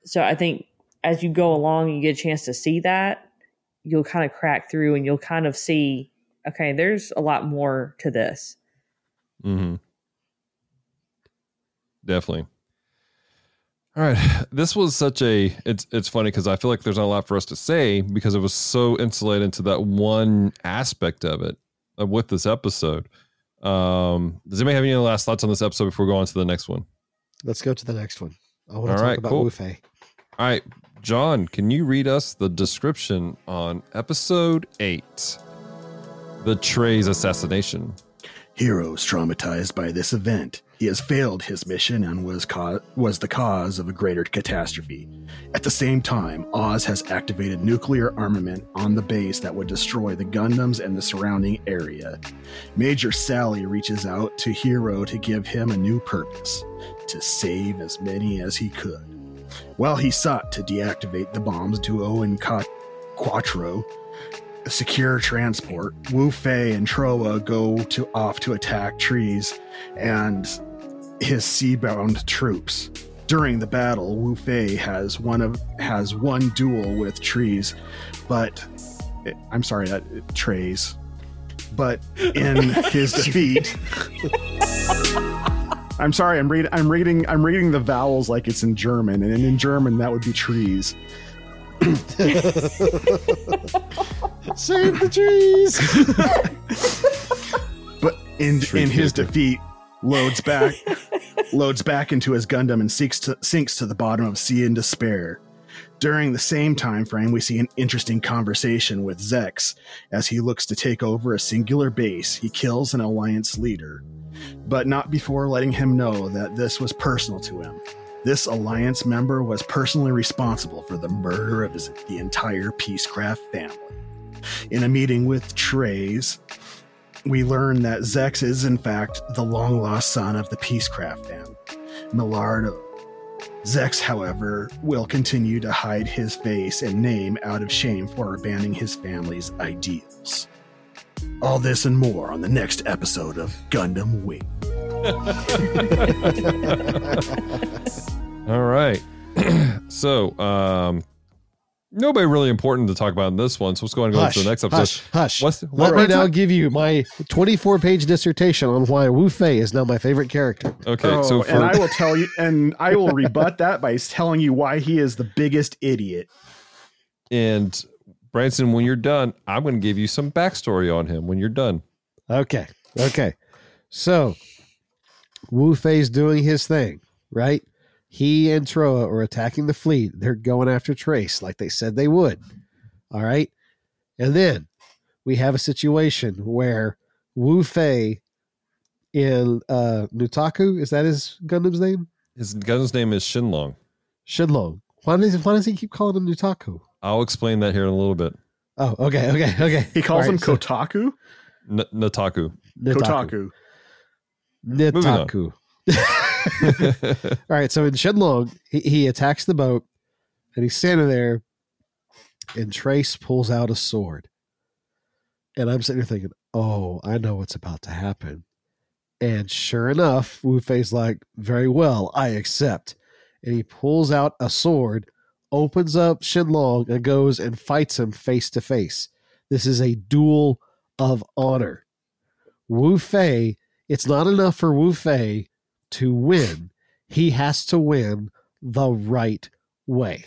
so I think as you go along, you get a chance to see that, you'll kind of crack through and you'll kind of see, okay, there's a lot more to this. Mm-hmm. Definitely. All right. This was such a it's it's funny because I feel like there's not a lot for us to say because it was so insulated to that one aspect of it uh, with this episode. Um, does anybody have any last thoughts on this episode before we go on to the next one? Let's go to the next one. I want to All talk right, about cool. Wu Fei. All right, John, can you read us the description on episode eight, the Trey's assassination? Heero's traumatized by this event. He has failed his mission and was was the cause of a greater catastrophe. At the same time, Oz has activated nuclear armament on the base that would destroy the Gundams and the surrounding area. Major Sally reaches out to Heero to give him a new purpose: to save as many as he could. While he sought to deactivate the bombs, Duo and Ca- Quattro secure transport. Wu Fei and Trowa go to off to attack trees and his seabound troops. During the battle, Wu Fei has one of has one duel with trees, but I'm sorry that trays. But in his defeat, I'm sorry. I'm reading. I'm reading. I'm reading the vowels like it's in German, and in German that would be trees. Save the trees. but in Tree in his defeat loads back loads back into his Gundam and sinks to, sinks to the bottom of sea in despair. During the same time frame, we see an interesting conversation with Zechs as he looks to take over a singular base. He kills an alliance leader, but not before letting him know that this was personal to him. This alliance member was personally responsible for the murder of his, the entire Peacecraft family. In a meeting with Trays, we learn that Zechs is, in fact, the long lost son of the Peacecraft family, Milliardo. Zechs, however, will continue to hide his face and name out of shame for abandoning his family's ideals. All this and more on the next episode of Gundam Wing. All right. so, um, nobody really important to talk about in this one. So let's go and go hush, to the next episode. hush, hush. What's- Let what me now give you my 24 page dissertation on why Wu Fei is now my favorite character. Okay, Oh, so and I will tell you, and I will rebut that by telling you why he is the biggest idiot. and Branson, when you're done, I'm going to give you some backstory on him. When you're done, Okay. Okay. So Wu Fei's doing his thing, right? He and Trowa are attacking the fleet. They're going after Trace like they said they would. All right. And then we have a situation where Wu Fei in uh Nutaku, is that his Gundam's name? his gun's name is Shenlong. Shenlong. Why does why does he keep calling him Nutaku? I'll explain that here in a little bit. Oh, okay, okay, okay. He calls All him right, so- Kotaku. N- Nataku. Nitaku. Kotaku. Nitaku. All right, so in Shenlong, he, he attacks the boat and he's standing there, and Trace pulls out a sword. And I'm sitting there thinking, oh, I know what's about to happen. And sure enough, Wu Fei's like, very well, I accept. And he pulls out a sword, opens up Shenlong, and goes and fights him face to face. This is a duel of honor. Wu Fei, it's not enough for Wu Fei to win. He has to win the right way.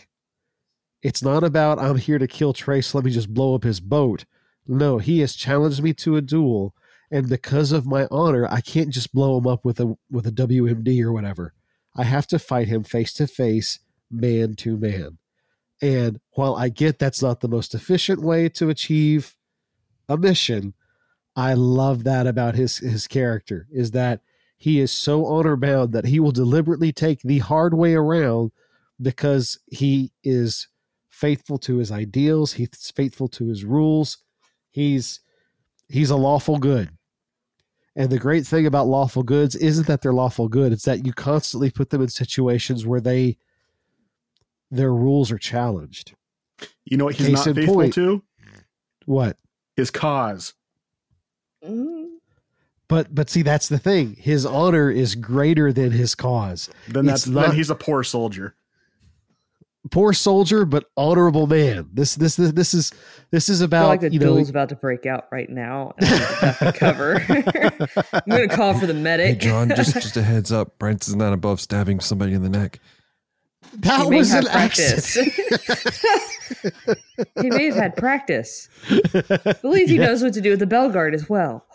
It's not about I'm here to kill Trace, let me just blow up his boat. No, he has challenged me to a duel, and because of my honor, I can't just blow him up with a with a WMD or whatever. I have to fight him face to face, man to man. And while I get that's not the most efficient way to achieve a mission, I love that about his his character is that he is so honor bound that he will deliberately take the hard way around because he is faithful to his ideals, he's faithful to his rules. He's he's a lawful good. And the great thing about lawful goods isn't that they're lawful good, it's that you constantly put them in situations where they their rules are challenged. You know what he's Case not faithful point. to? What? His cause. Mm, But but see that's the thing. His honor is greater than his cause. Then It's that's not- then he's a poor soldier. Poor soldier but honorable man. This this this, this is this is I feel about like the you know duel's about to break out right now. And I need to duck and cover. I'm going to call for the Hey, medic. John, just just a heads up. Brent is not above stabbing somebody in the neck. that he was an practice. accident. he may have had practice. I believe he Yeah. knows what to do with the bell guard as well.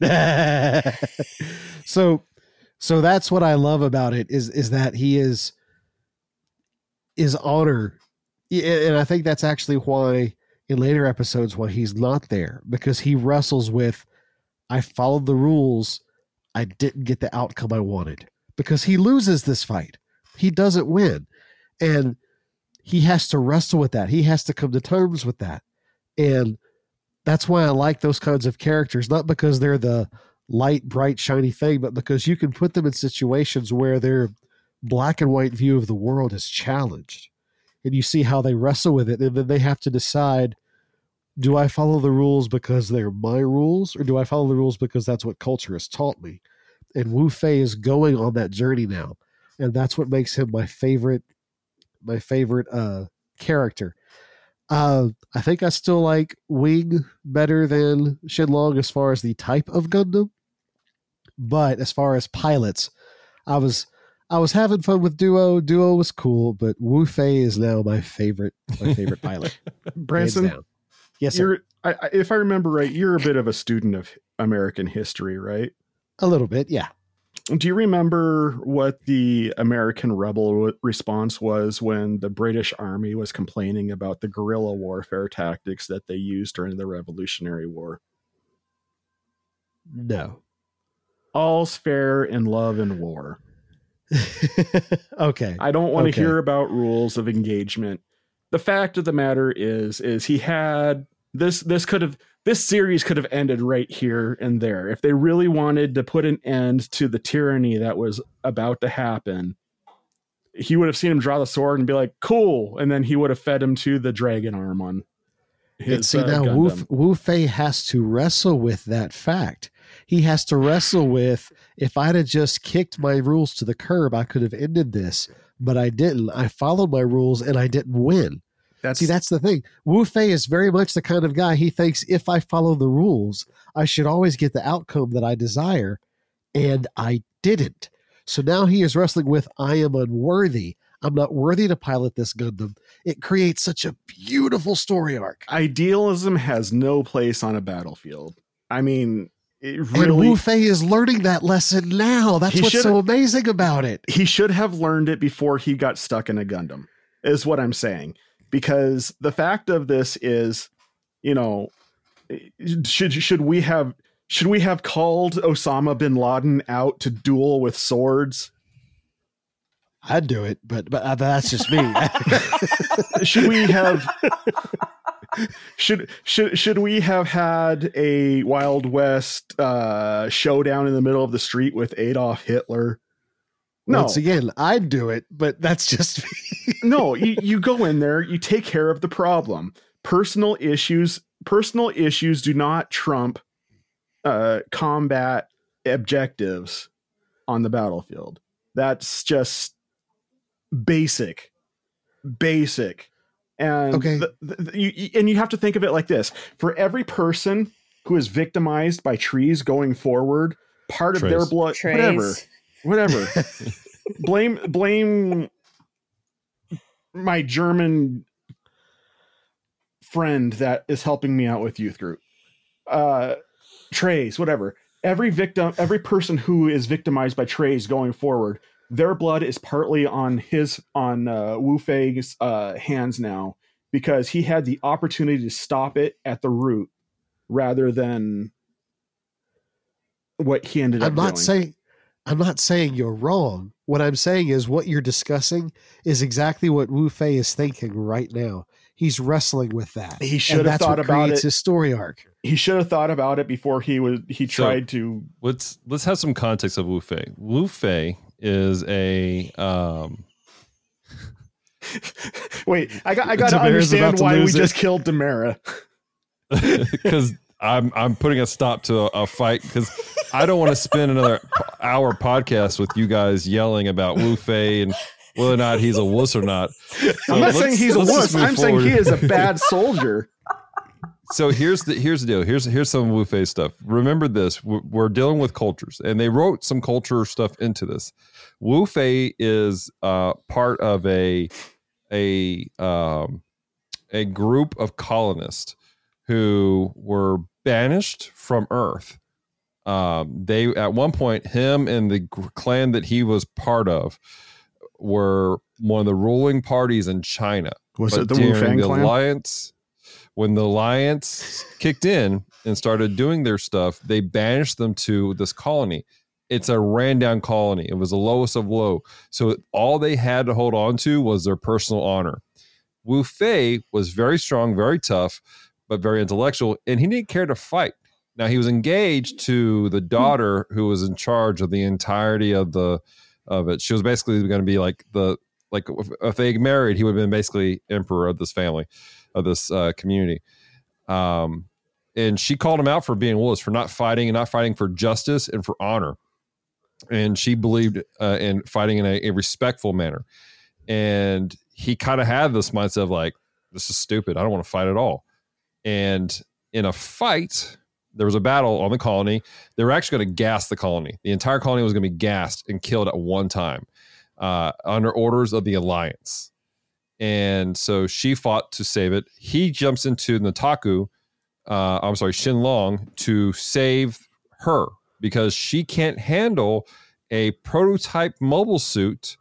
so so that's what I love about it is is that he is is honor and I think that's actually why in later episodes why he's not there because he wrestles with I followed the rules. I didn't get the outcome I wanted. Because he loses this fight. He doesn't win. And he has to wrestle with that. He has to come to terms with that. And that's why I like those kinds of characters, not because they're the light, bright, shiny thing, but because you can put them in situations where their black and white view of the world is challenged. And you see how they wrestle with it, and then they have to decide do I follow the rules because they're my rules, or do I follow the rules because that's what culture has taught me? And Wu Fei is going on that journey now. And that's what makes him my favorite, my favorite uh character. Uh, I think I still like Wing better than Shenlong as far as the type of Gundam. But as far as pilots, I was I was having fun with Duo. Duo was cool, but Wu Fei is now my favorite my favorite pilot. Branson. Yes, sir. I, if I remember right, you're a bit of a student of American history, right? A little bit, yeah. Do you remember what the American rebel w- response was when the British Army was complaining about the guerrilla warfare tactics that they used during the Revolutionary War? No. All's fair in love and war. okay. I don't want to Okay. hear about rules of engagement. The fact of the matter is, is he had this. This could have this series could have ended right here and there if they really wanted to put an end to the tyranny that was about to happen. He would have seen him draw the sword and be like, "Cool," and then he would have fed him to the dragon arm on and his. see uh, now Wu, Wu Fei has to wrestle with that fact. He has to wrestle with if I'd have just kicked my rules to the curb, I could have ended this, but I didn't. I followed my rules and I didn't win. That's See, that's the thing. Wu Fei is very much the kind of guy he thinks if I follow the rules, I should always get the outcome that I desire, and I didn't. So now he is wrestling with I am unworthy. I'm not worthy to pilot this Gundam. It creates such a beautiful story arc. idealism has no place on a battlefield. I mean, it And. Wu Fei is learning that lesson now. That's what's so amazing about it. he should have learned it before he got stuck in a Gundam, is what I'm saying. Because the fact of this is, you know, should should we have should we have called Osama bin Laden out to duel with swords? I'd do it, but but uh, that's just me. Should we have should should should we have had a Wild West uh, showdown in the middle of the street with Adolf Hitler? No, Once again, I'd do it, but that's just me. no, you, you go in there, you take care of the problem. Personal issues personal issues do not trump uh, combat objectives on the battlefield. That's just basic, basic. And Okay. the- the- the- you- you, and you have to think of it like this: for every person who is victimized by trees going forward, part of their Trace. blood, whatever, Trace. Whatever. blame blame my German friend that is helping me out with youth group. Uh trays, whatever. Every victim, every person who is victimized by trays going forward, their blood is partly on his on uh Wu Fei's uh hands now because he had the opportunity to stop it at the root rather than what he ended up I'm not doing. saying I'm not saying you're wrong. What I'm saying is what you're discussing is exactly what Wu Fei is thinking right now. He's wrestling with that. He And should have that's thought what about it. his story arc. he should have thought about it before he was he So- tried to let's let's have some context of Wu Fei. Wu Fei is a um wait i got i got to understand to why we it. just killed Damara because I'm I'm putting a stop to a, a fight because I don't want to spend another hour podcast with you guys yelling about Wu Fei and whether or not he's a wuss or not. So i'm not saying he's a wuss i'm saying he is a bad soldier so here's the here's the deal. Here's here's some Wu Fei stuff. Remember this: we're, we're dealing with cultures, and they wrote some culture stuff into this. Wu Fei is uh, part of a a um, a group of colonists who were banished from Earth. Um, they at one point, him and the clan that he was part of were one of the ruling parties in China. Was but it the wu fang the clan? alliance when the alliance kicked in and started doing their stuff they banished them to this colony. It's a ran down colony. It was the lowest of low. So all they had to hold on to was their personal honor. Wu fei was very strong very tough but very intellectual and he didn't care to fight now he was engaged to the daughter who was in charge of the entirety of the of it she was basically going to be like the like if, if they married, he would have been basically emperor of this family, of this uh, community. Um, and she called him out for being wolves, for not fighting and not fighting for justice and for honor. And she believed uh, in fighting in a, a respectful manner. And he kind of had this mindset of like, this is stupid. I don't want to fight at all. And in a fight, there was a battle on the colony. They were actually going to gas the colony. The entire colony was going to be gassed and killed at one time uh, under orders of the alliance. And so she fought to save it. He jumps into Nataku, uh, I'm sorry, Shenlong, to save her because she can't handle a prototype mobile suit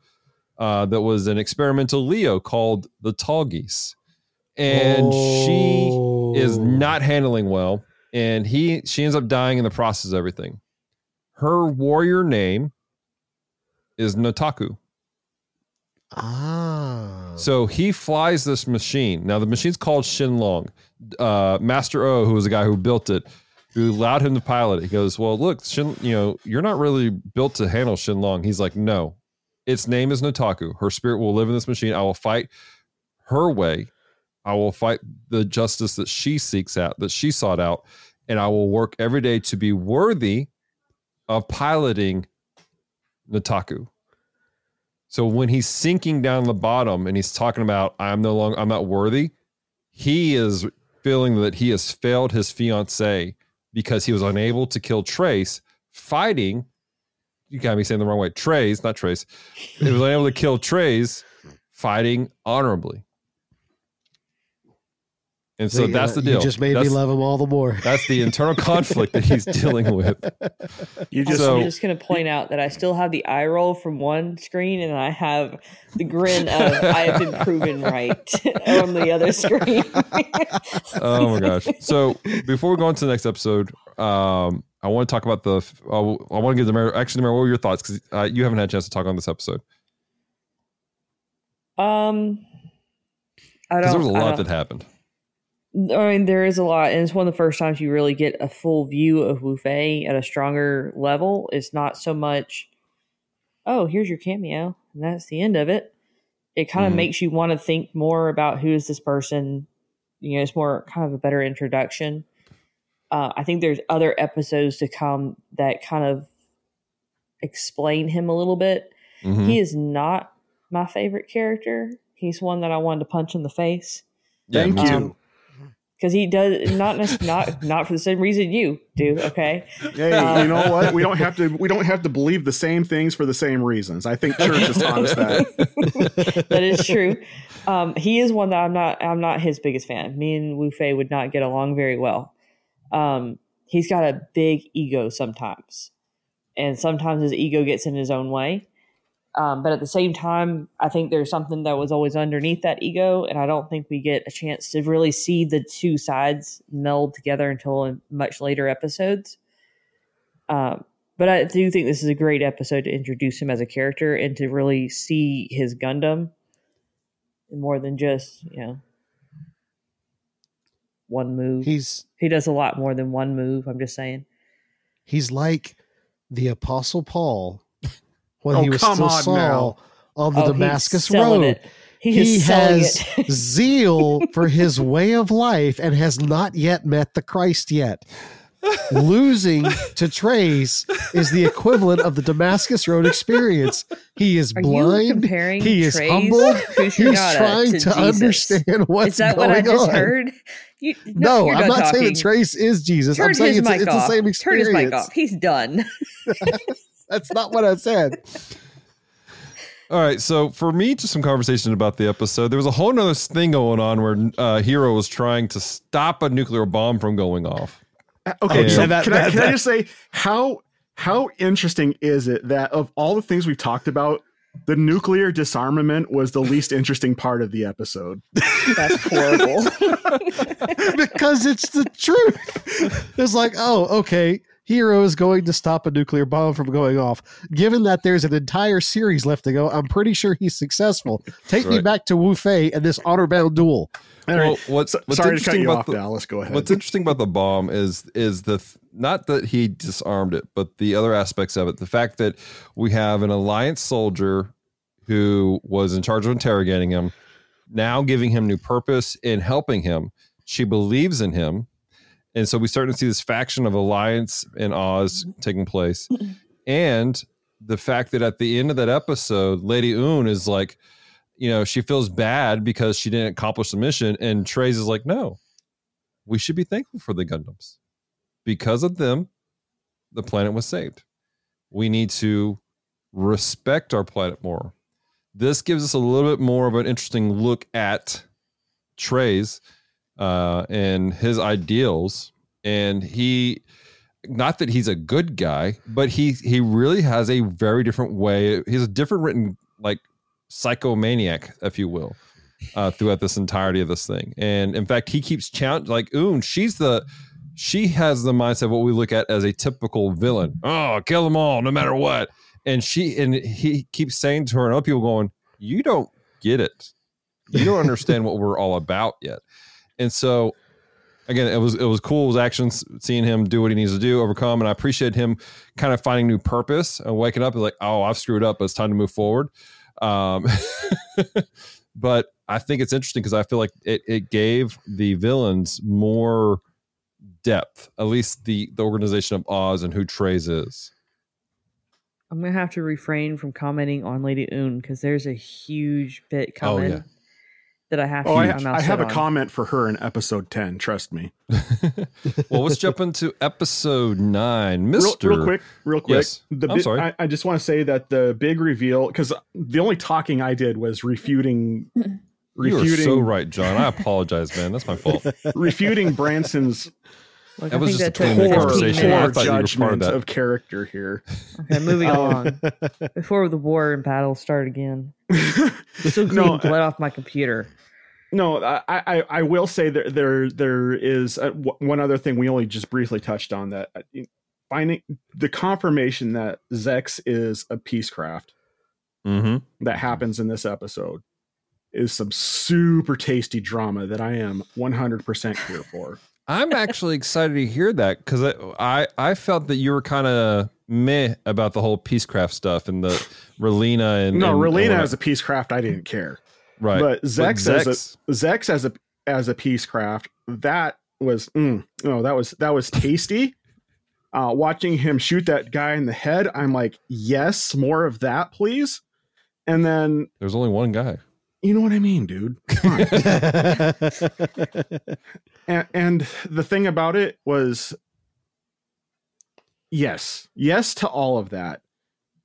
uh, that was an experimental Leo called the Tallgeese. And she is Oh. not handling well. And he she ends up dying in the process of everything. Her warrior name is Nataku Ah. So he flies this machine. Now the machine's called Shenlong. Uh, Master O, who was the guy who built it, who allowed him to pilot it. He goes, "Well, look, Shin, you know, you're not really built to handle Shenlong." He's like, "No, its name is Nataku. Her spirit will live in this machine. I will fight her way. I will fight the justice that she seeks out, that she sought out, and I will work every day to be worthy of piloting Nataku." So when he's sinking down the bottom and he's talking about I'm no longer I'm not worthy, he is feeling that he has failed his fiance because he was unable to kill Trace fighting. You got me saying the wrong way. Trace, not Trace. He was unable to kill Trace fighting honorably. And so See, that's uh, the deal. You just made that's, me love him all the more. That's the internal conflict that he's dealing with. you just So- I'm just going to point out that I still have the eye roll from one screen, and I have the grin of I have been proven right on the other screen. oh my gosh! So before we go on to the next episode, um, I want to talk about the. I want to give Damara. Actually, Mary, what were your thoughts? Because uh, you haven't had a chance to talk on this episode um, I because don't. there was a lot that happened. I mean, there is a lot, and it's one of the first times you really get a full view of Wu Fei at a stronger level. It's not so much, oh, here's your cameo, and that's the end of it. It kind of Mhm. makes you want to think more about who is this person, you know, it's more kind of a better introduction. Uh, I think there's other episodes to come that kind of explain him a little bit. Mhm. He is not my favorite character. He's one that I wanted to punch in the face Yeah, Thank me you. Because he does not not not for the same reason you do. Okay, Hey, Uh, you know what? We don't have to. We don't have to believe the same things for the same reasons. I think church has taught us that. that is true. Um, he is one that I'm not. I'm not his biggest fan. Me and Wu Fei would not get along very well. Um, he's got a big ego sometimes, and sometimes his ego gets in his own way. Um, but at the same time, I think there's something that was always underneath that ego, and I don't think we get a chance to really see the two sides meld together until in much later episodes. Um, but I do think this is a great episode to introduce him as a character and to really see his Gundam more than just you know one move. He's he does a lot more than one move. I'm just saying. he's like the Apostle Paul when Oh, he was come still on Saul now. on the Oh, Damascus Road. He, He has zeal for his way of life and has not yet met the Christ yet. Losing to Trace is the equivalent of the Damascus Road experience. He is Are blind. He is Trace humbled. He's trying to, Jesus? understand what's Is that going what I just on. heard? You, No, you're I'm done not saying that Trace is Jesus. Turn I'm saying his it's, mic it's the off. same Turn his mic off. He's done. That's not what I said. All right, so for me, just some conversation about the episode. There was a whole nother thing going on where uh, Heero was trying to stop a nuclear bomb from going off. Okay, Oh, so that- can, I, that- can I just say how how interesting is it that of all the things we've talked about, the nuclear disarmament was the least interesting part of the episode. That's horrible. because it's the truth. It's like, oh, okay, Heero is going to stop a nuclear bomb from going off. Given that there's an entire series left to go, I'm pretty sure he's successful. Take me back to Wu Fei and this honor bound duel. Well, right. what's, what's sorry to cut interesting you about off, the- Dallas. Go ahead. What's interesting about the bomb is is the th- not that he disarmed it, but the other aspects of it. The fact that we have an alliance soldier who was in charge of interrogating him, now giving him new purpose in helping him. She believes in him, and so we start to see this faction of alliance in Oz mm-hmm. taking place, and the fact that at the end of that episode, Lady Une is like, you know, she feels bad because she didn't accomplish the mission, and trey's is like, no, we should be thankful for the Gundams. Because of them, the planet was saved. We need to respect our planet more. This gives us a little bit more of an interesting look at Trey's uh, and his ideals. And he, not that he's a good guy, but he he really has a very different way. He's a different written like psychomaniac, if you will uh, throughout this entirety of this thing. And in fact, he keeps challenging like Une. She's the she has the mindset what we look at as a typical villain. Oh, kill them all, no matter what. And she and he keeps saying to her and other people going, "You don't get it. You don't understand what we're all about yet." And so. Again, it was it was cool. It was actions, seeing him do what he needs to do, overcome, and I appreciate him kind of finding new purpose and waking up and like, oh, I've screwed up, but it's time to move forward. Um, but I think it's interesting because I feel like it, it gave the villains more depth, at least the the organization of Oz and who Trace is. I'm gonna have to refrain from commenting on Lady Une because there's a huge bit Oh, coming yeah. That I have Oh, to. I, keep my mouth I have a on. comment for her in episode 10. Trust me. well, let's jump into episode nine, Mister. real quick, real quick. Yes. The I'm bi- sorry. I, I just want to say that the big reveal, because the only talking I did was refuting, You are refuting, so right, John. I apologize, man. That's my fault. refuting Branson's Like, That I was think just that a took clean poor, conversation. I poor thought minutes. you were part of judgment that. of character here. Okay, moving Um, on. Before the war and battle start again. Still No, cleaning blood off my computer. No, I, I, I will say that there there is uh w- one other thing we only just briefly touched on that uh, finding the confirmation that Zechs is a peacecraft hmm that happens in this episode is some super tasty drama that I am 100% here for. I'm actually excited to hear that because I, I I felt that you were kind of meh about the whole peacecraft stuff and the Relena and No, and, Relena and as a peacecraft, I didn't care. right, But Zechs, as Zechs- a Zechs as a as a Peacecraft. That was mm, no, that was that was tasty. Uh, watching him shoot that guy in the head, I'm like, yes, more of that, please. And then There's only one guy. you know what I mean, dude. Come on. and, and the thing about it was yes yes to all of that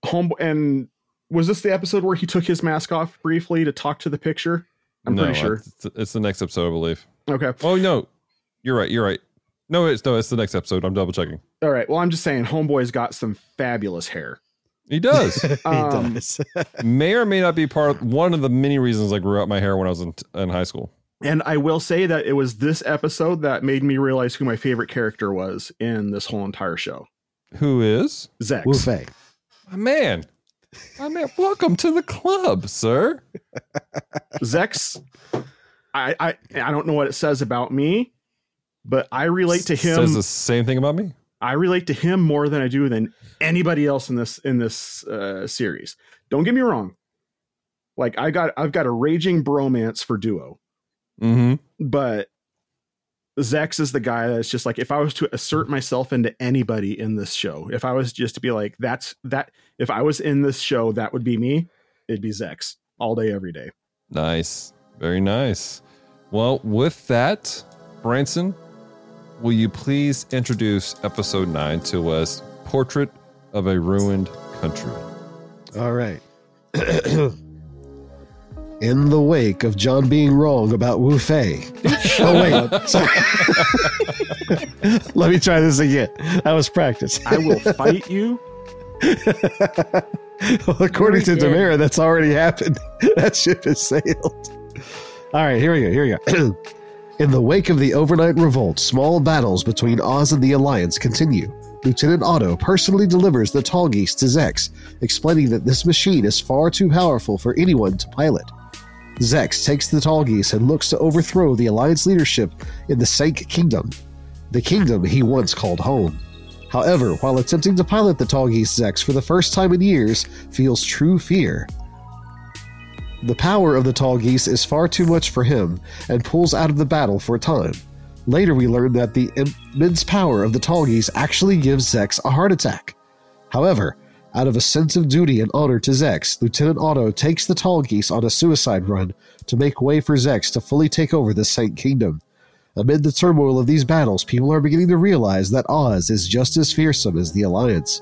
home and was this the episode where he took his mask off briefly to talk to the picture i'm no, pretty sure It's, it's the next episode, I believe. okay Oh no, you're right. You're right. No, it's no, it's the next episode. I'm double checking. all right well i'm just saying homeboy's got some fabulous hair He does. he Um, does. May or may not be part of one of the many reasons I grew out my hair when I was in, in high school. And i will say that it was this episode that made me realize who my favorite character was in this whole entire show Who is? Zechs Wu Fei. My man. My man. Welcome to the club, sir. Zechs, I, I I don't know what it says about me, but I relate to him. Says the same thing about me. I relate to him more than I do than anybody else in this in this uh, series. Don't get me wrong. Like I got I've got a raging bromance for Duo, Mm-hmm. but Zechs is the guy that's just like if I was to assert myself into anybody in this show, if I was just to be like that's that if I was in this show, that would be me. It'd be Zechs all day every day. Nice. Very nice. Well, with that, Branson, will you please introduce episode nine to us Portrait of a Ruined Country? All right. In the wake of John being wrong about Wu Fei. oh, wait. Sorry. Let me try this again. That was practice. I will fight you well, according to. Damara, that's already happened. that ship has sailed. All right, here we go. Here we go. In the wake of the overnight revolt, small battles between Oz and the Alliance continue. Lieutenant Otto personally delivers the Tallgeese to Zechs, explaining that this machine is far too powerful for anyone to pilot. Zechs takes the Tallgeese and looks to overthrow the Alliance leadership in the Sanc Kingdom, the kingdom he once called home. However, while attempting to pilot the tall geese, Zechs, for the first time in years, feels true fear. The power of the Tallgeese is far too much for him and pulls out of the battle for a time. Later, we learn that the immense power of the Tallgeese actually gives Zechs a heart attack. However, out of a sense of duty and honor to Zechs, Lieutenant Otto takes the Tallgeese on a suicide run to make way for Zechs to fully take over the Sanc Kingdom. Amid the turmoil of these battles, people are beginning to realize that Oz is just as fearsome as the Alliance.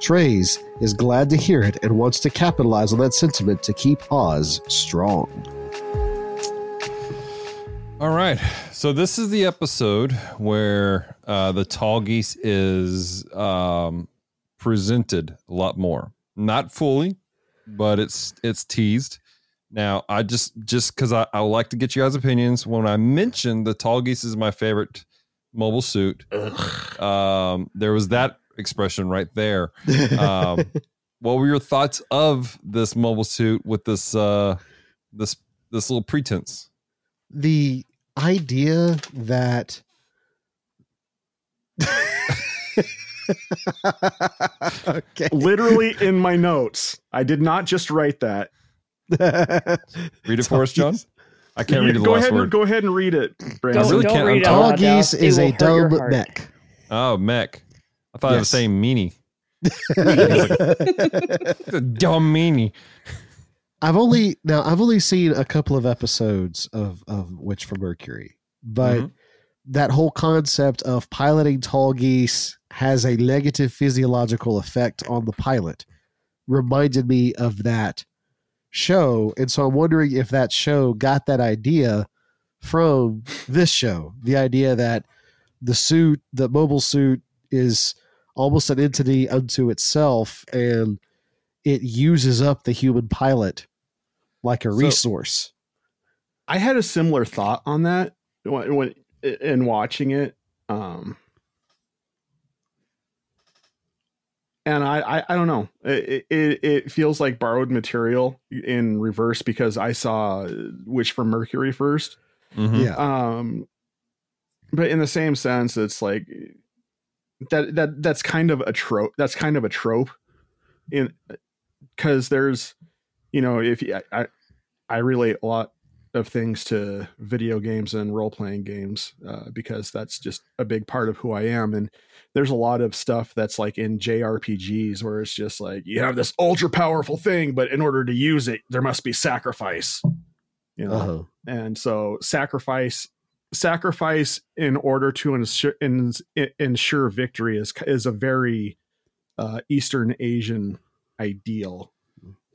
Treize is glad to hear it and wants to capitalize on that sentiment to keep Oz strong. All right. So this is the episode where uh, the Tallgeese is um, presented a lot more. Not fully, but it's it's teased. Now, I just just because I, I like to get you guys' opinions. When I mentioned the Tallgeese is my favorite mobile suit, um, there was that expression right there. Um, what were your thoughts of this mobile suit with this uh, this this little pretense? the idea that okay literally in my notes. I did not just write that. Read it for us, John. I can't read the go last ahead word. And, go ahead and read it, Brandon. I really don't can't- read it tall loud, geese It is will a hurt your dumb mech Oh, mech. I thought I was saying meanie. It's a dumb meanie. I've only now I've only seen a couple of episodes of of Witch from Mercury, but Mhm. that whole concept of piloting Tallgeese has a negative physiological effect on the pilot reminded me of that show, and so I'm wondering if that show got that idea from this show. The idea that the suit, the mobile suit, is almost an entity unto itself, and it uses up the human pilot like a So- resource. I had a similar thought on that when, when in watching it. Um, and I, I, I don't know. It, it, it feels like borrowed material in reverse because I saw Witch from Mercury first. Mhm. Yeah. Um, but in the same sense, it's like that that that's kind of a trope. That's kind of a trope in because there's you know if you, I I relate a lot of things to video games and role playing games uh, because that's just a big part of who I am. And there's a lot of stuff that's like in JRPGs where it's just like you have this ultra powerful thing, but in order to use it, there must be sacrifice. You know, Uh-huh. and so sacrifice sacrifice in order to ensure, ins- ensure victory is is a very uh, Eastern Asian ideal.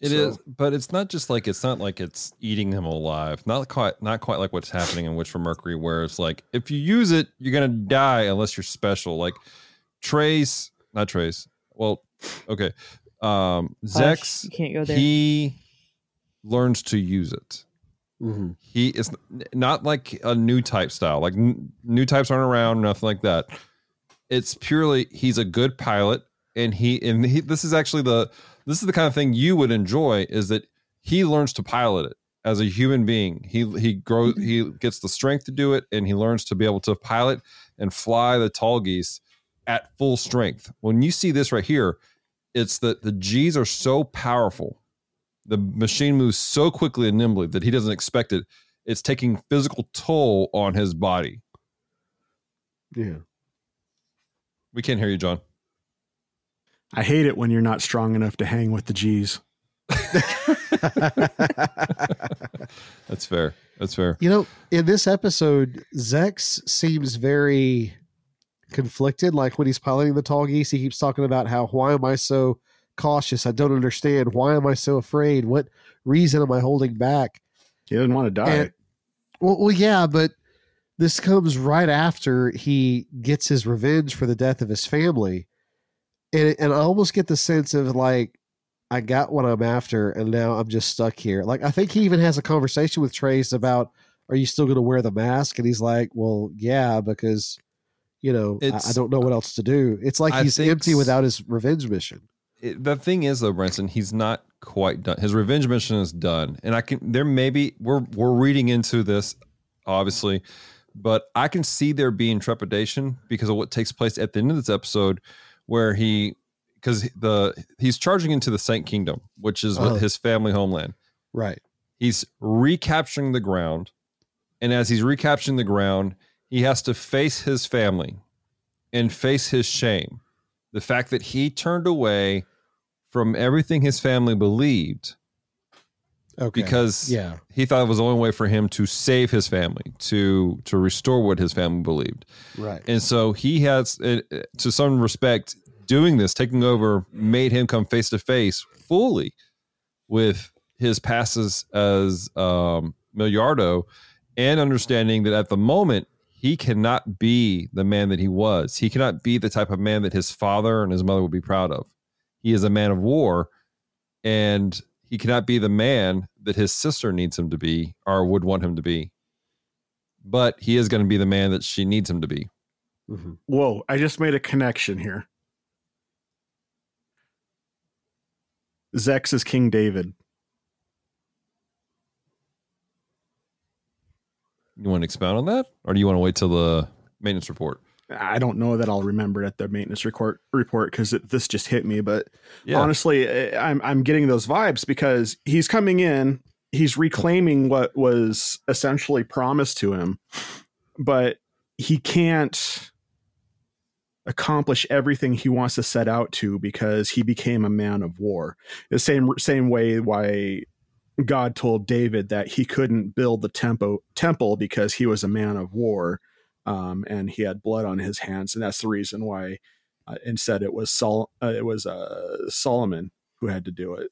It is, So- but it's not just like it's not like it's eating them alive. Not quite, not quite like what's happening in Witch for Mercury, where it's like if you use it, you're gonna die unless you're special. Like Treize, not Treize. Well, okay, um, Hush, Zechs, you can't go there. he learns to use it. Mhm. He is not like a new type style. Like n- new types aren't around, nothing like that. It's purely he's a good pilot, and he and he, this is actually the this is the kind of thing you would enjoy is that he learns to pilot it as a human being. He he grows mm-hmm. he gets the strength to do it, and he learns to be able to pilot and fly the Tallgeese at full strength. When you see this right here, it's that the G's are so powerful the machine moves so quickly and nimbly that he doesn't expect it. It's taking physical toll on his body. Yeah. We can't hear you, John. I hate it when you're not strong enough to hang with the G's. That's fair. That's fair. You know, in this episode, Zechs seems very conflicted. Like when he's piloting the Tallgeese, he keeps talking about how, why am I so cautious? I don't understand. Why am I so afraid? What reason am I holding back? He doesn't want to die. And- Well, well, yeah, but this comes right after he gets his revenge for the death of his family, and and I almost get the sense of like I got what I'm after, and now I'm just stuck here. Like I think he even has a conversation with Treize about, "Are you still going to wear the mask?" And he's like, "Well, yeah, because." You know, I, I don't know uh, what else to do. It's like I he's empty without his revenge mission. It, the thing is, though, Branson, he's not quite done. His revenge mission is done, and I can. There may be we're we're reading into this, obviously, but I can see there being trepidation because of what takes place at the end of this episode, where he because the he's charging into the Sanc Kingdom, which is Uh-huh. his family homeland. Right. he's recapturing the ground and as he's recapturing the ground he has to face his family and face his shame the fact that he turned away from everything his family believed Okay. because yeah. he thought it was the only way for him to save his family to to restore what his family believed Right. and so he has uh, to some respect doing this taking over made him come face to face fully with his passes as um Milliardo and understanding that at the moment he cannot be the man that he was he cannot be the type of man that his father and his mother would be proud of he is a man of war and he cannot be the man that his sister needs him to be or would want him to be but he is going to be the man that she needs him to be Mhm. Whoa, I just made a connection here. Zechs is King David. You want to expound on that, or do you want to wait till the maintenance report? I don't know that I'll remember it at the maintenance report report because this just hit me. But Yeah, honestly, eh, I'm I'm getting those vibes because he's coming in, he's reclaiming what was essentially promised to him, but he can't accomplish everything he wants to set out to because he became a man of war. The same same way why God told David that he couldn't build the temple temple because he was a man of war. Um, and he had blood on his hands, and that's the reason why uh, instead it was Sol- uh, it was uh, Solomon who had to do it.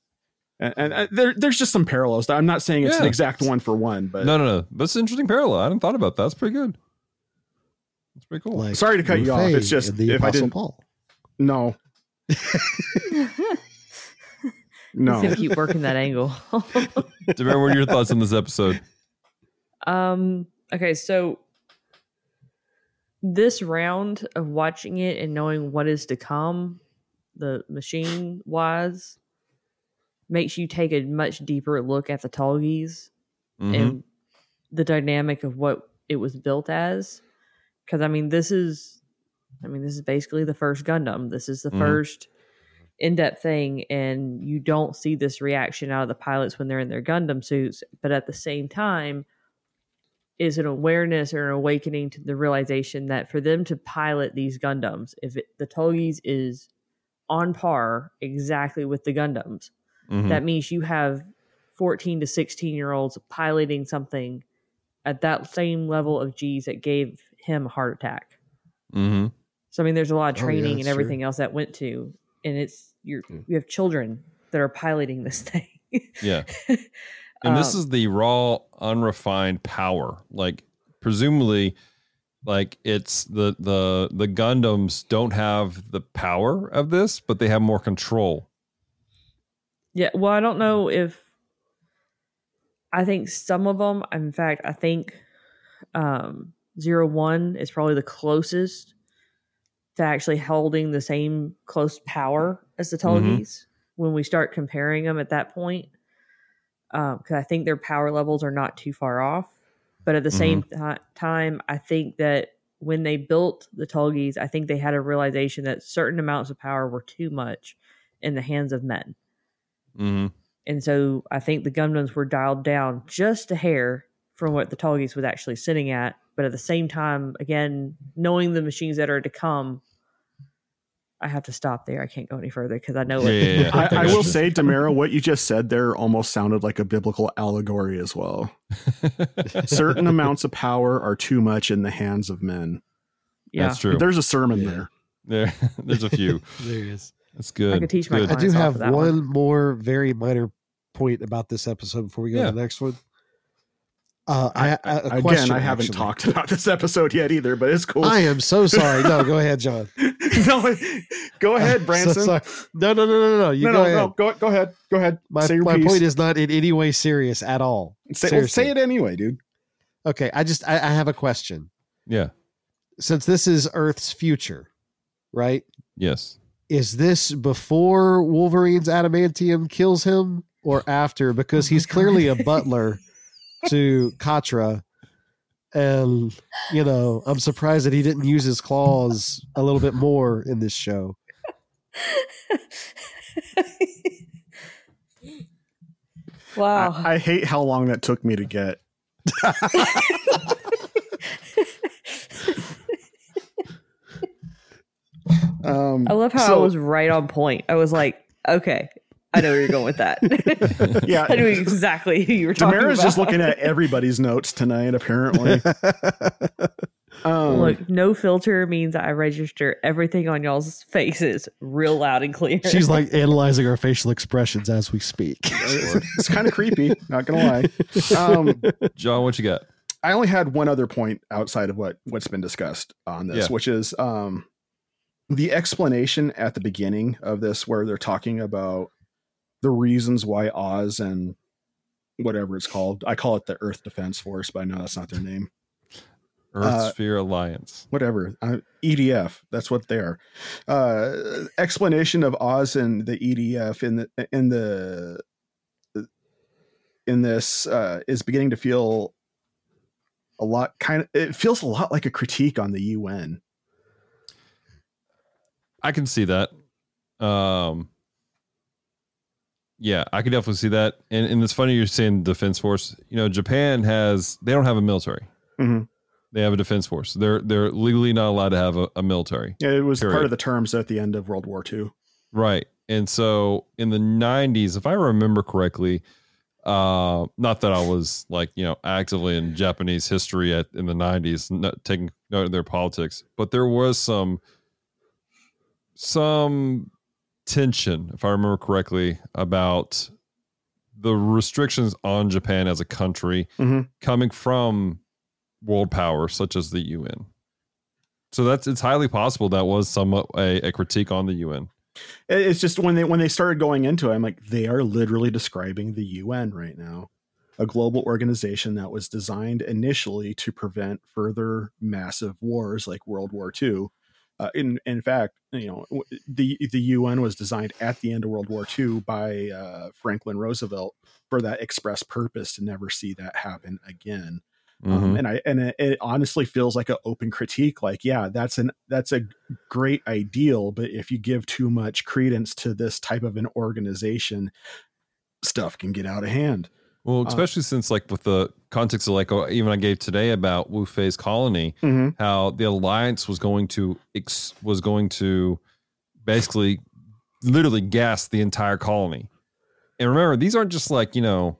And, and uh, there, there's just some parallels. I'm not saying it's an exact one for one, but no, no, no. That's an interesting parallel. I hadn't thought about that. That's pretty good. That's pretty cool. Like Sorry to cut you off. It's just and the if I Apostle didn't- Paul. no, no. He's gonna keep working that angle. Demar, what are your thoughts on this episode? Um. Okay, so this round of watching it and knowing what is to come, the machine wise, makes you take a much deeper look at the Tallgeese Mhm. and the dynamic of what it was built as. Because I mean, this is, I mean, this is basically the first Gundam. This is the Mhm. first in-depth thing, and you don't see this reaction out of the pilots when they're in their Gundam suits. But at the same time, is an awareness or an awakening to the realization that for them to pilot these Gundams, if it, the Tallgeese is on par exactly with the Gundams, Mhm. that means you have 14 to 16 year olds piloting something at that same level of G's that gave him a heart attack. Mhm. So I mean, there's a lot of Oh, yeah, training and everything else that went to, and it's you're Yeah. you have children that are piloting this thing. Yeah. And this Um, is the raw, unrefined power. Like presumably, like it's the the the Gundams don't have the power of this, but they have more control. Yeah, well, I don't know if I think some of them. In fact, I think um, zero one is probably the closest to actually holding the same close power as the Mhm. When we start comparing them at that point. Because I think their power levels are not too far off, but at the same ti- time, I think that when they built the Tallgeese, I think they had a realization that certain amounts of power were too much in the hands of men. Mm-hmm. And so I think the Gundams were dialed down just a hair from what the Tallgeese was actually sitting at. But at the same time, again, knowing the machines that are to come, I have to stop there. I can't go any further because I know Yeah, it. yeah, yeah. I, I will say, Damara, what you just said there almost sounded like a biblical allegory as well. Certain amounts of power are too much in the hands of men. yeah. That's true. There's a sermon Yeah. there. There, there's a few. there is. That's good. I could teach my Good. I do have one one. more very minor point about this episode before we go Yeah. to the next one. Uh, I, I, a Again, question, I haven't actually. talked about this episode yet either, but it's cool. I am so sorry. No, go ahead, John. no, go ahead, Branson. so. No, no, no, no, no. You no, go no, ahead. no. Go, go ahead. Go ahead. My, say your my piece. point is not in any way serious at all. say, well, say it anyway, dude. Okay, I just I, I have a question. Yeah. Since this is Earth's future, right? Yes. Is this before Wolverine's adamantium kills him or after? Because Oh my he's clearly a butler to Quatre. And, you know, I'm surprised that he didn't use his claws a little bit more in this show. wow. I, I hate how long that took me to get. Um, I love how I was right on point. I was like, okay, I know where you're going with that. Yeah. I knew exactly who you were talking about. Damara's about. just looking at everybody's notes tonight, apparently. Um, Look, no filter means I register everything on y'all's faces real loud and clear. She's like analyzing our facial expressions as we speak. it's kind of creepy, not gonna lie. Um, John, what you got? I only had one other point outside of what what's been discussed on this, Yeah. which is um, the explanation at the beginning of this, where they're talking about the reasons why Oz and whatever it's called. I call it the Earth Defense Force, but I know that's not their name. Earth Uh, Sphere Alliance. Whatever, uh, EDF. That's what they are. Uh, explanation of Oz and the EDF in the in the in this uh, is beginning to feel a lot kind of it feels a lot like a critique on the UN. I can see that. Um, yeah, I can definitely see that. And and it's funny you're saying defense force. You know, Japan has they don't have a military. Mhm. They have a defense force. They're they're legally not allowed to have a, a military. Yeah, it was part of the terms at the end of World War II. Right. And so in the 90s, if I remember correctly, uh, not that I was like, you know, actively in Japanese history at in the 90s, not taking note of their politics, but there was some some tension, if I remember correctly, about the restrictions on Japan as a country Mhm. coming from world powers such as the UN. So that's it's highly possible that was somewhat a, a critique on the UN. It's just when they when they started going into it, I'm like, they are literally describing the UN right now, a global organization that was designed initially to prevent further massive wars like World War II. Uh, in in fact, you know, the the UN was designed at the end of World War II by uh, Franklin Roosevelt for that express purpose to never see that happen again. Um, Mhm. and I and it, it honestly feels like an open critique. Like, yeah, that's an that's a great ideal, but if you give too much credence to this type of an organization, stuff can get out of hand. Well, especially since like with the context of like oh, even I gave today about Wu Fei's colony, Mhm. how the alliance was going to ex- was going to basically literally gas the entire colony. And remember, these aren't just like you know,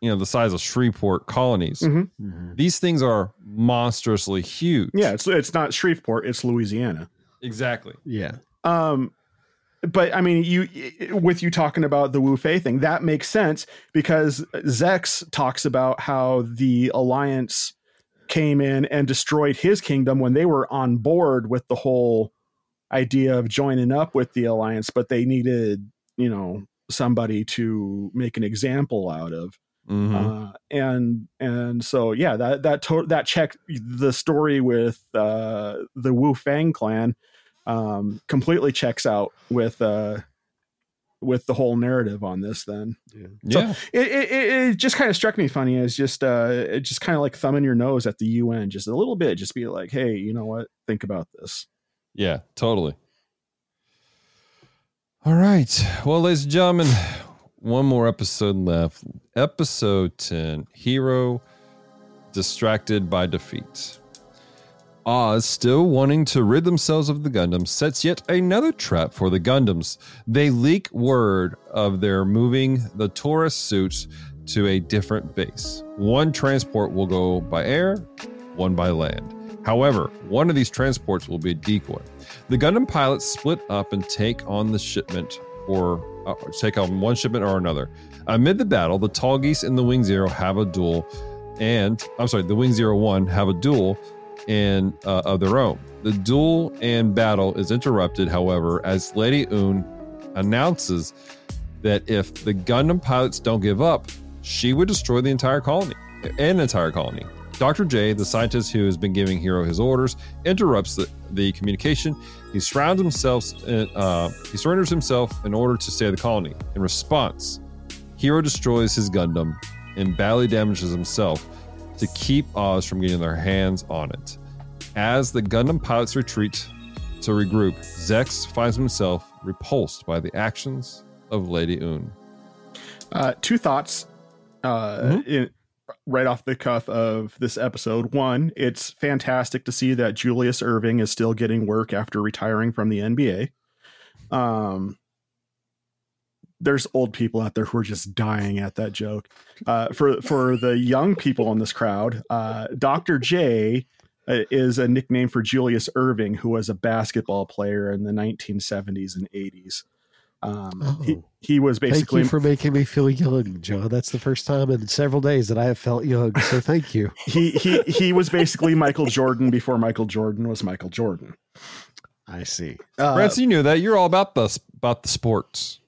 you know the size of Shreveport colonies. Mhm. These things are monstrously huge. Yeah, it's it's not Shreveport, it's Louisiana. exactly. Yeah. Um, but I mean, you with you talking about the Wu Fei thing, that makes sense because Zechs talks about how the Alliance came in and destroyed his kingdom when they were on board with the whole idea of joining up with the Alliance, but they needed, you know, somebody to make an example out of. Mhm. Uh, and and so yeah, that that to- that check the story with uh, the Wu Fang clan um, completely checks out with uh, with the whole narrative on this. Then yeah. it it, it, it just kind of struck me funny as just uh, it just kind of like thumbing your nose at the UN just a little bit, just be like, hey, you know what? Think about this. Yeah, totally. All right. Well, ladies and gentlemen, one more episode left. Episode 10 Heero Distracted by Defeat. Oz, still wanting to rid themselves of the Gundams, sets yet another trap for the Gundams. They leak word of their moving the Taurus suits to a different base. One transport will go by air, one by land. However, one of these transports will be a decoy. The Gundam pilots split up and take on the shipment or uh, take on one shipment or another. Amid the battle, the Tallgeese and the Wing Zero have a duel, and I'm sorry, the Wing Zero One have a duel and uh, of their own. The duel and battle is interrupted, however, as Lady Une announces that if the Gundam pilots don't give up, she would destroy the entire colony, an entire colony. Dr. J, the scientist who has been giving Heero his orders, interrupts the, the communication. He surrounds himself. in- Uh, he surrenders himself in order to save the colony. In response, Heero destroys his Gundam and badly damages himself to keep Oz from getting their hands on it. As the Gundam pilots retreat to regroup, Zechs finds himself repulsed by the actions of Lady Une. Uh, two thoughts uh, Mhm. in, right off the cuff of this episode. One, it's fantastic to see that Julius Erving is still getting work after retiring from the NBA. Um, there's old people out there who are just dying at that joke. Uh, for for the young people in this crowd, uh, Dr. J uh, is a nickname for Julius Erving, who was a basketball player in the 1970s and 80s. Um, he, Oh. he was Thank basically you for making me feel young, John. That's the first time in several days that I have felt young. So thank you. he he he was basically Michael Jordan before Michael Jordan was Michael Jordan. I see. Uh, Francis, you knew that. You're all about the about the sports.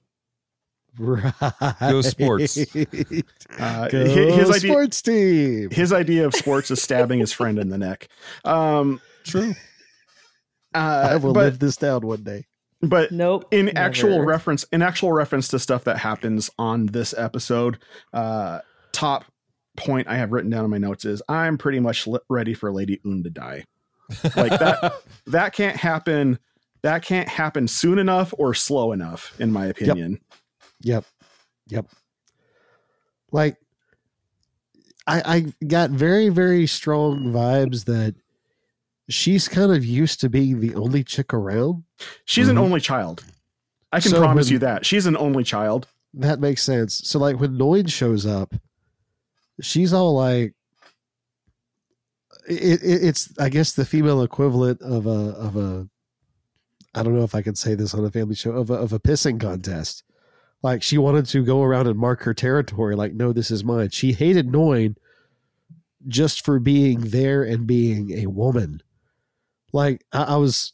Right. Go sports. uh, Go hi- his idea sports team. his idea of sports is stabbing his friend in the neck. Um, True. uh, I will but live this down one day. but Nope. in never. actual reference in actual reference to stuff that happens on this episode, uh, top point I have written down in my notes is I'm pretty much li- ready for Lady Une to die. Like that that can't happen. That can't happen soon enough or slow enough, in my opinion. Yep. Yep. Yep. Like I I got very, very strong vibes that she's kind of used to being the only chick around. She's Mhm. an only child. I can So promise when- you that. She's an only child. That makes sense. So like when Noin shows up, she's all like it, it, it's I guess the female equivalent of a of a I don't know if I can say this on a family show of a, of a pissing contest. Like she wanted to go around and mark her territory. Like no, this is mine. She hated Noin just for being there and being a woman. Like I, I was,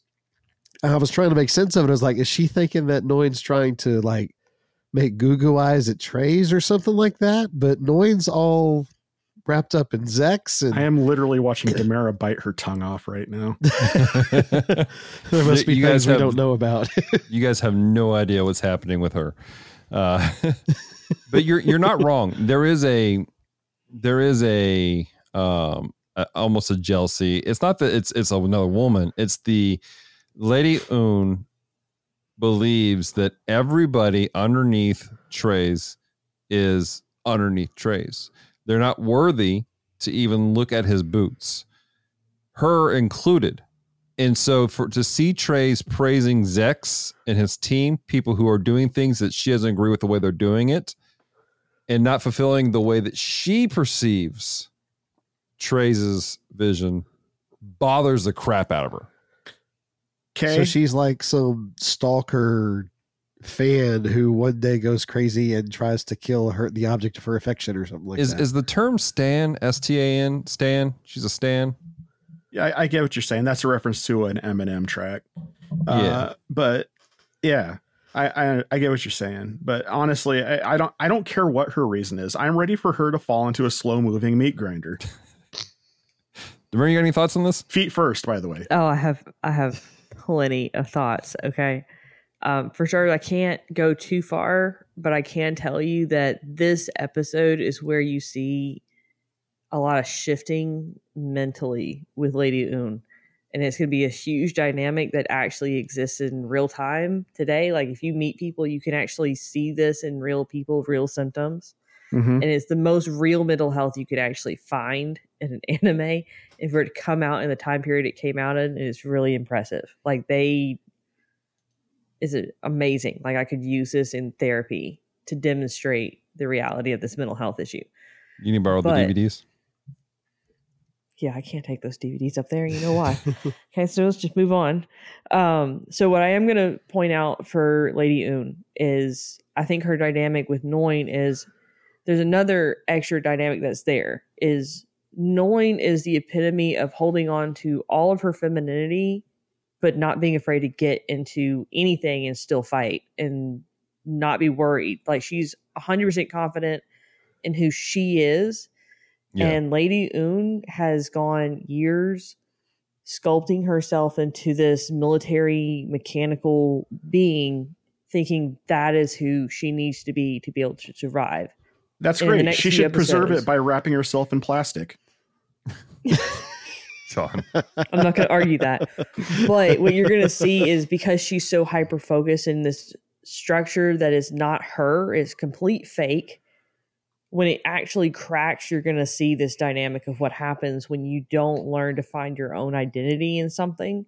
I was trying to make sense of it. I was like, is she thinking that Noin's trying to like make goo goo eyes at Treize or something like that? But Noin's all wrapped up in Zechs and I am literally watching Damara bite her tongue off right now. there must be You things guys we don't know about. you guys have no idea what's happening with her. Uh, but you're you're not wrong. There is a there is a um a, almost a jealousy. It's not that it's it's another woman. It's the Lady Une believes that everybody underneath Treize is underneath Treize. They're not worthy to even look at his boots, her included. And so for to see Treize praising Zechs and his team, people who are doing things that she doesn't agree with the way they're doing it, and not fulfilling the way that she perceives Treize vision, bothers the crap out of her. Okay. So she's like some stalker fan who one day goes crazy and tries to kill her the object of her affection or something like is that. is the term Stan S T A N Stan? She's a Stan. Yeah, I, I get what you're saying. That's a reference to an Eminem track. Yeah. Uh, but yeah, I, I I get what you're saying. But honestly, I, I don't I don't care what her reason is. I'm ready for her to fall into a slow moving meat grinder. Demar, you got any thoughts on this? Feet first, by the way. Oh, I have I have plenty of thoughts. Okay. Um, for sure, I can't go too far, but I can tell you that this episode is where you see a lot of shifting mentally with Lady Une. And it's going to be a huge dynamic that actually exists in real time today. Like, if you meet people, you can actually see this in real people, real symptoms. Mm-hmm. And it's the most real mental health you could actually find in an anime. If for it to come out in the time period it came out in it's really impressive. Like they is it amazing. Like I could use this in therapy to demonstrate the reality of this mental health issue. You need to borrow But- the DVDs. Yeah, I can't take those DVDs up there. You know why? okay, so let's just move on. Um, so what I am going to point out for Lady Une is I think her dynamic with Noin is there's another extra dynamic that's there is Noin is the epitome of holding on to all of her femininity, but not being afraid to get into anything and still fight and not be worried. Like she's 100% confident in who she is Yeah. and Lady Une has gone years sculpting herself into this military mechanical being, thinking that is who she needs to be to be able to survive. That's in great. She few should preserve it by wrapping herself in plastic. John. I'm not going to argue that. But what you're going to see is because she's so hyper focused in this structure that is not her, is complete fake. When it actually cracks, you're going to see this dynamic of what happens when you don't learn to find your own identity in something.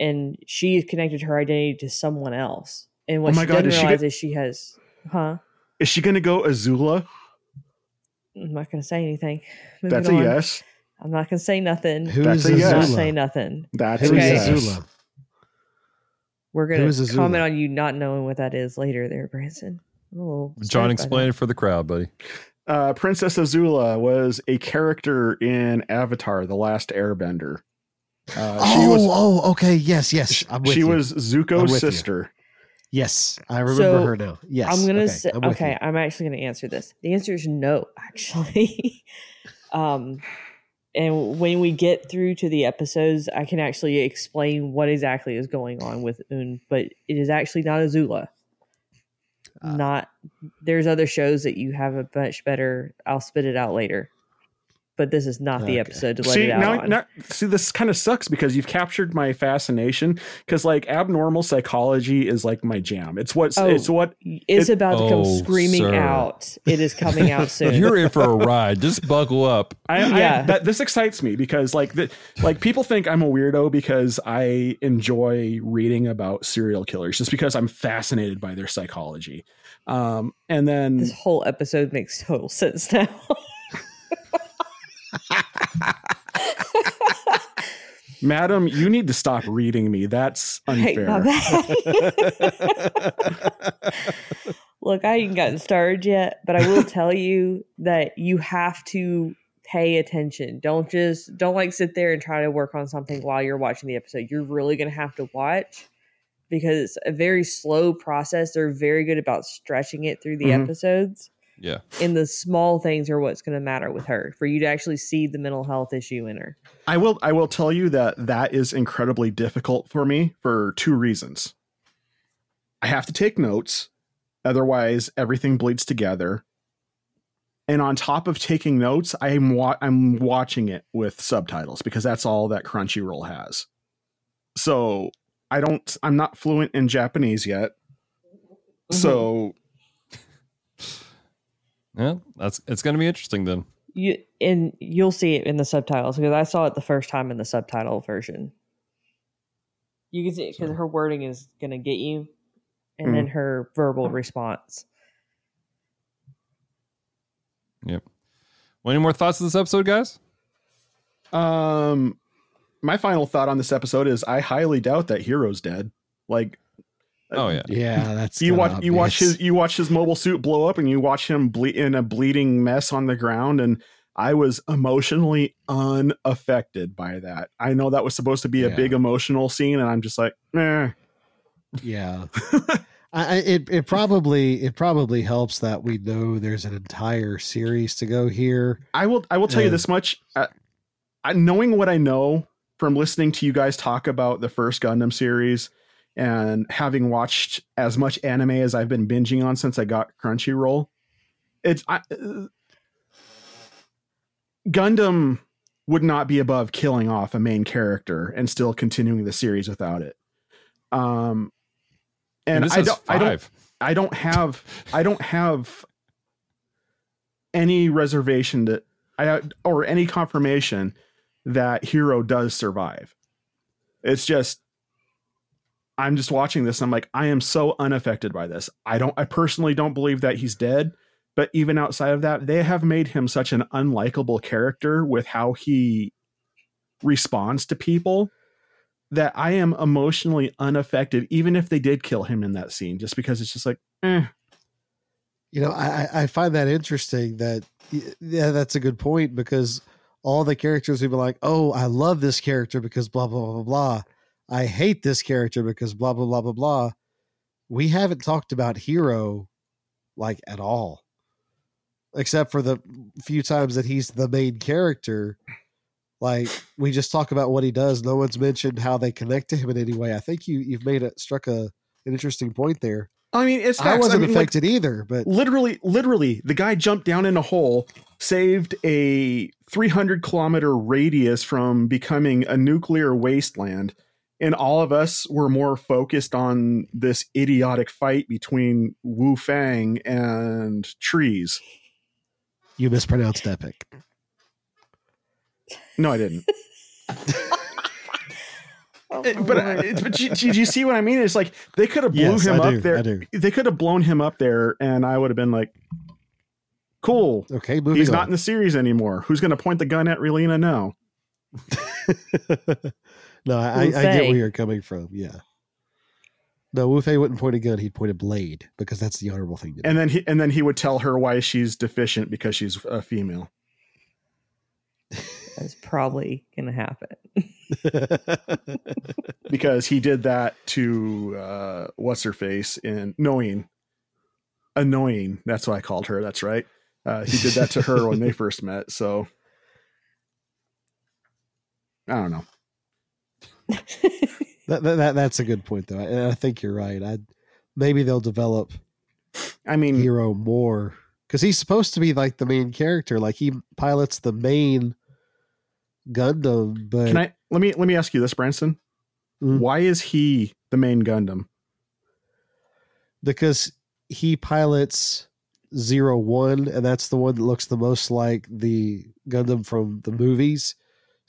And she has connected her identity to someone else. And what Oh my she God, doesn't is she get- is she has, huh? Is she going to go Azula? I'm not going to say anything. Moving That's a yes. I'm not going to say nothing. Who That's is a I'm yes. not Azula? say nothing. That's Who a Okay. yes. Azula? We're gonna comment on you not knowing what that is later, there, Branson. I'm a little John, explain it for the crowd, buddy. Uh, Princess Azula was a character in Avatar: The Last Airbender. Uh, she oh, was oh, okay. Yes, yes. I'm with she you. was I'm Zuko's with you. sister. Yes, I remember So, her now. Yes. I'm gonna okay, say I'm okay. I'm actually gonna answer this. The answer is no, actually. um, and when we get through to the episodes, I can actually explain what exactly is going on with Une. But it is actually not Azula. Ah. not there's other shows that you have a much better. I'll spit it out later. But this is not the episode to let See it out now, on. now, see this kind of sucks because you've captured my fascination. Because like abnormal psychology is like my jam. It's what Oh, it's what it's it- about to come Oh, screaming sir. out. It is coming out soon. You're in for a ride. Just buckle up. I, I Yeah. that this excites me because like the like people think I'm a weirdo because I enjoy reading about serial killers just because I'm fascinated by their psychology. Um, and then this whole episode makes total sense now. Madam, you need to stop reading me. That's unfair. Look, I ain't gotten started yet, but I will tell you that you have to pay attention. Don't just don't like sit there and try to work on something while you're watching the episode. You're really gonna have to watch because it's a very slow process. They're very good about stretching it through the Mhm. episodes. Yeah. And the small things are what's going to matter with her for you to actually see the mental health issue in her. I will I will tell you that that is incredibly difficult for me for two reasons. I have to take notes, otherwise everything bleeds together. And on top of taking notes, I'm wa- I'm watching it with subtitles because that's all that Crunchyroll has. So I don't I'm not fluent in Mm-hmm. Mm-hmm. Mm-hmm. Japanese yet. So Yeah, that's it's going to be interesting then. You and you'll see it in the subtitles because I saw it the first time in the subtitle version. You can see it because her wording is gonna get you, and then her verbal response. Yep. Well, any more thoughts of this episode, guys? Um, my final thought on this episode is I highly doubt that Heero's dead. Like, Oh yeah. Yeah, that's you kinda watch you watch his you watch his mobile suit blow up, and you watch him ble- in a bleeding mess on the ground, and I was emotionally unaffected by that. I know that was supposed to be a Yeah. big emotional scene, and I'm just like, eh. Yeah. I, I- it it probably it probably helps that we know there's an entire series to go here. I will I will tell you this much. Uh, I, knowing what I know from listening to you guys talk about the first Gundam series and having watched as much anime as I've been binging on since I got Crunchyroll, it's I, uh, Gundam would not be above killing off a main character and still continuing the series without it. Um, and this I don't, I don't. I don't have I don't have any reservation that I or any confirmation that Heero does survive. It's just I'm just watching this. I'm like, I am so unaffected by this. I don't I personally don't believe that he's dead. But even outside of that, they have made him such an unlikable character with how he responds to people that I am emotionally unaffected, even if they did kill him in that scene, just because it's just like, eh. You know, I I- find that interesting. That yeah, that's a good point because all the characters who be like, "Oh, I love this character because blah blah blah blah. I hate this character because blah blah blah blah blah." We haven't talked about Heero like at all, except for the few times that he's the main character. Like we just talk about what he does. No one's mentioned how they connect to him in any way. I think you you've made it struck a an interesting point there. I mean, it's I wasn't mean, like, affected either, but literally, literally, the guy jumped down in a hole, saved a 300 kilometer radius from becoming a nuclear wasteland. And all of us were more focused on this idiotic fight between Wu Fang and Treize. you mispronounced epic. No, I didn't. It- but uh, it- but you, you, you see what I mean? It's like they could have blew Yes, him I up do, there. I do. They could have blown him up there, and I would have been like, "Cool, Okay, moving he's on. not in the series anymore. Who's going to point the gun at Relena now?" no, I, I, I get where you're coming from. Yeah. No, Wu Fei wouldn't point a gun; he'd point a blade because that's the honorable thing to do. And then he and then he would tell her why she's deficient because she's a female. That's probably gonna happen. Because he did that to uh, what's her face in knowing, annoying. That's what I called her. That's right. Uh, he did that to her when they first met. So I don't know. That, that, that that's a good point, though, and I think you're right. I maybe they'll develop I mean, Heero more because he's supposed to be like the main character. Like he pilots the main Gundam, but can I let me let me ask you this, Branson? Mhm. Why is he the main Gundam? because he pilots zero one and that's the one that looks the most like the gundam from the movies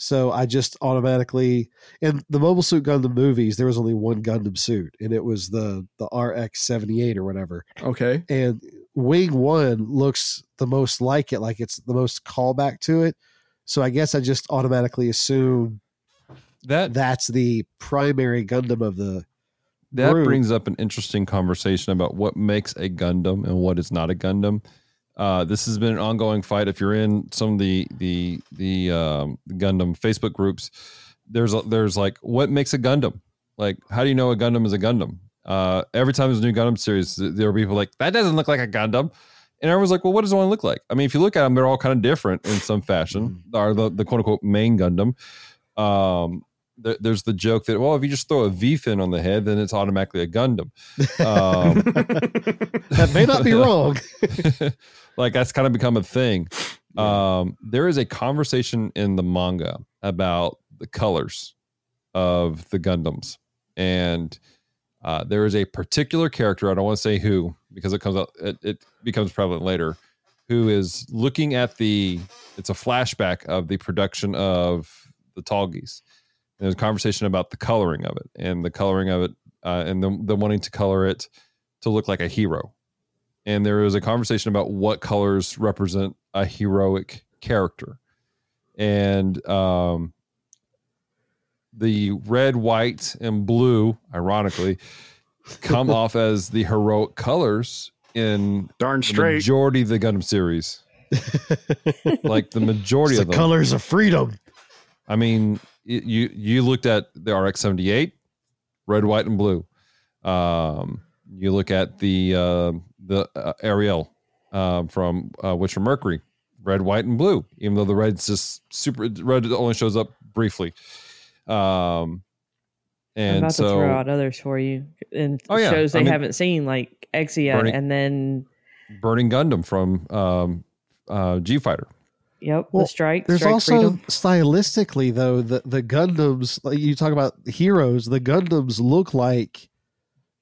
so i just automatically in the mobile suit gundam movies there was only one gundam suit and it was the the rx-78 or whatever Okay, and wing one looks the most like it like it's the most callback to it so i guess i just automatically assume That that's the primary gundam of the that group. brings up an interesting conversation about what makes a Gundam and what is not a Gundam. Uh, this has been an ongoing fight. If you're in some of the the the um, Gundam Facebook groups, there's a, there's like what makes a Gundam? Like how do you know a Gundam is a Gundam? Uh, every time there's a new Gundam series, there are people like that doesn't look like a Gundam, and everyone's like, well, what does one look like? I mean, if you look at them, they're all kind of different in some fashion. Are the the quote unquote main Gundam. Um, there, there's the joke that well, if you just throw a V fin on the head, then it's automatically a Gundam. Um, that may not be wrong like that's kind of become a thing. Um, there is a conversation in the manga about the colors of the Gundams, and uh, there is a particular character. I don't want to say who because it comes out. It, it becomes prevalent later. who is looking at the. It's a flashback of the production of the Tallgeese. And there's a conversation about the coloring of it and the coloring of it, uh, and the the wanting to color it to look like a hero. And there was a conversation about what colors represent a heroic character, and um, the red, white, and blue, ironically, come off as the heroic colors in Darn the straight. majority of the Gundam series. like the majority It's of the them. colors of freedom. I mean, y- you you looked at the RX seventy eight, red, white, and blue. Um, you look at the uh, the uh, Ariel um, from uh, Witcher Mercury, red, white, and blue. Even though the red's just super red only shows up briefly. Um, I'm and about so to throw out others for you and Oh, yeah. shows I they mean- haven't seen, like Exia, Burning- and then Burning Gundam from um, uh, G Fighter. yep, Well, the strike. There's strike also freedom. stylistically though the the Gundams like you talk about heroes, the Gundams look like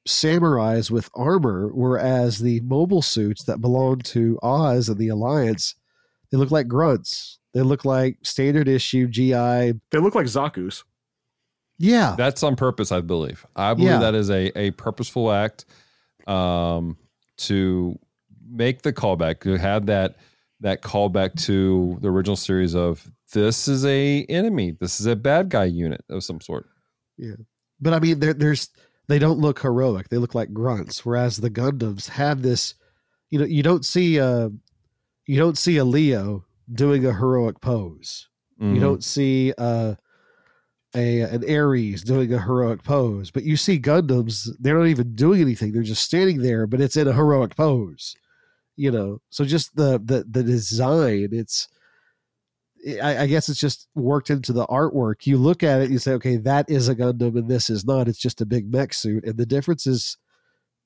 samurais with armor, whereas the mobile suits that belong to Oz and the Alliance, they look like grunts. They look like standard issue GI. They look like Zaku's. Yeah, That's on purpose, I believe. I believe Yeah. that is a, a purposeful act um, to make the callback, to have that that callback to the original series of this is a enemy, this is a bad guy unit of some sort. Yeah. But I mean, there, there's they don't look heroic. They look like grunts. Whereas the Gundams have this, you know, you don't see a you don't see a Leo doing a heroic pose. Mhm. You don't see uh, a an Aries doing a heroic pose, but you see Gundams. They're not even doing anything. They're just standing there, but it's in a heroic pose. You know, so just the the the design. It's I, I guess it's just worked into the artwork. You look at it, you say, okay, that is a Gundam, and this is not. It's just a big mech suit, and the difference is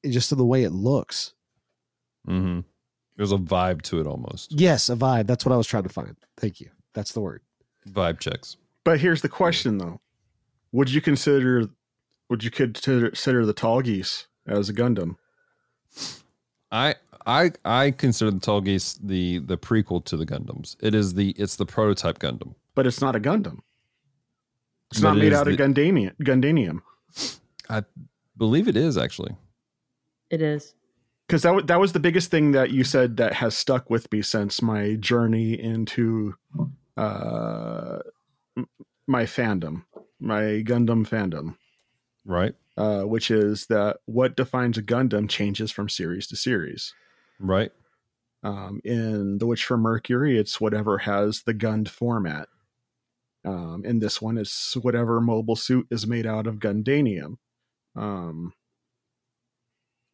just in the way it looks. Mm-hmm. There's a vibe to it almost. Yes, a vibe. That's what I was trying to find. Thank you. That's the word. Vibe checks. But here's the question though. Would you consider would you consider, consider the Tallgeese as a Gundam? I I I consider the Tallgeese the the prequel to the Gundams. It is the it's the prototype Gundam. But it's not a Gundam. It's But not it made is out of the- Gundanium. I Believe it is actually. It is. Because that, wa- that was the biggest thing that you said that has stuck with me since my journey into uh, m- my fandom, my Gundam fandom, Right. uh, which is that what defines a Gundam changes from series to series. Right. Um, in The Witch from Mercury, it's whatever has the Gund format. Um, in this one, it's whatever mobile suit is made out of Gundanium. Um,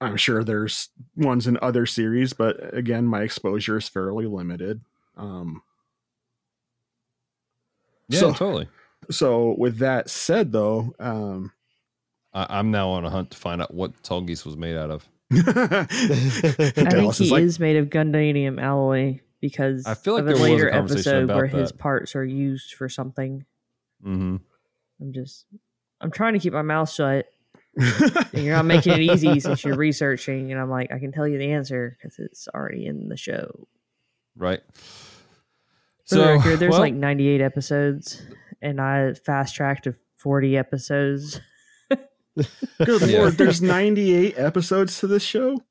I'm sure there's ones in other series, but again, my exposure is fairly limited. Um, Yeah, So- totally. so, with that said, though, um, I, I'm now on a hunt to find out what Tallgeese was made out of. I think he is like, is made of Gundanium alloy because I feel like of a was a later episode where his parts are used for something. Mm-hmm. I'm just, I'm trying to keep my mouth shut. And you're not making it easy since you're researching, and I'm like, I can tell you the answer because it's already in the show. Right. For the record, there's well, like 98 episodes, and I fast tracked to 40 episodes. Good Yeah. lord, there's 98 episodes to this show.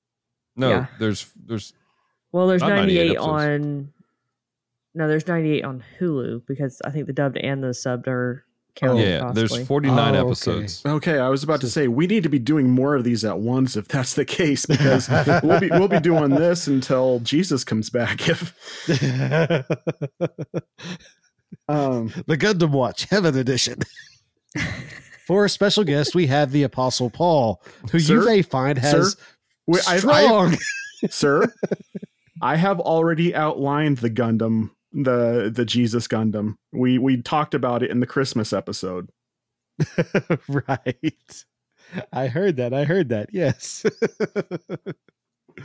no. yeah. There's there's Well, there's 98 98 on. No, there's 98 on Hulu because I think the dubbed and the subbed are counted. yeah. possibly. There's 49 Oh, okay. episodes. Okay, I was about to say we need to be doing more of these at once if that's the case because we'll be we'll be doing this until Jesus comes back. If um, the Gundam Watch Heaven Edition. For a special guest, we have the Apostle Paul, who you may find has Sir? we- I- I- strong. sir, I have already outlined the Gundam, the the Jesus Gundam. We we talked about it in the Christmas episode. right. I heard that. I heard that. Yes. All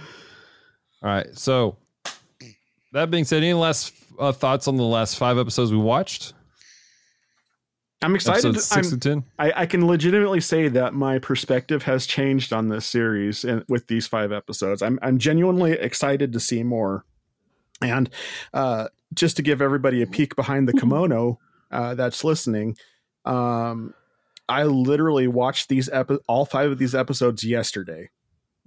right. So that being said, any last uh, thoughts on the last five episodes we watched? I'm excited. Episodes six I'm, and ten. I, I can legitimately say that my perspective has changed on this series and with these five episodes. I'm I'm genuinely excited to see more. And uh, just to give everybody a peek behind the kimono uh, that's listening, um, I literally watched these epi- all five of these episodes yesterday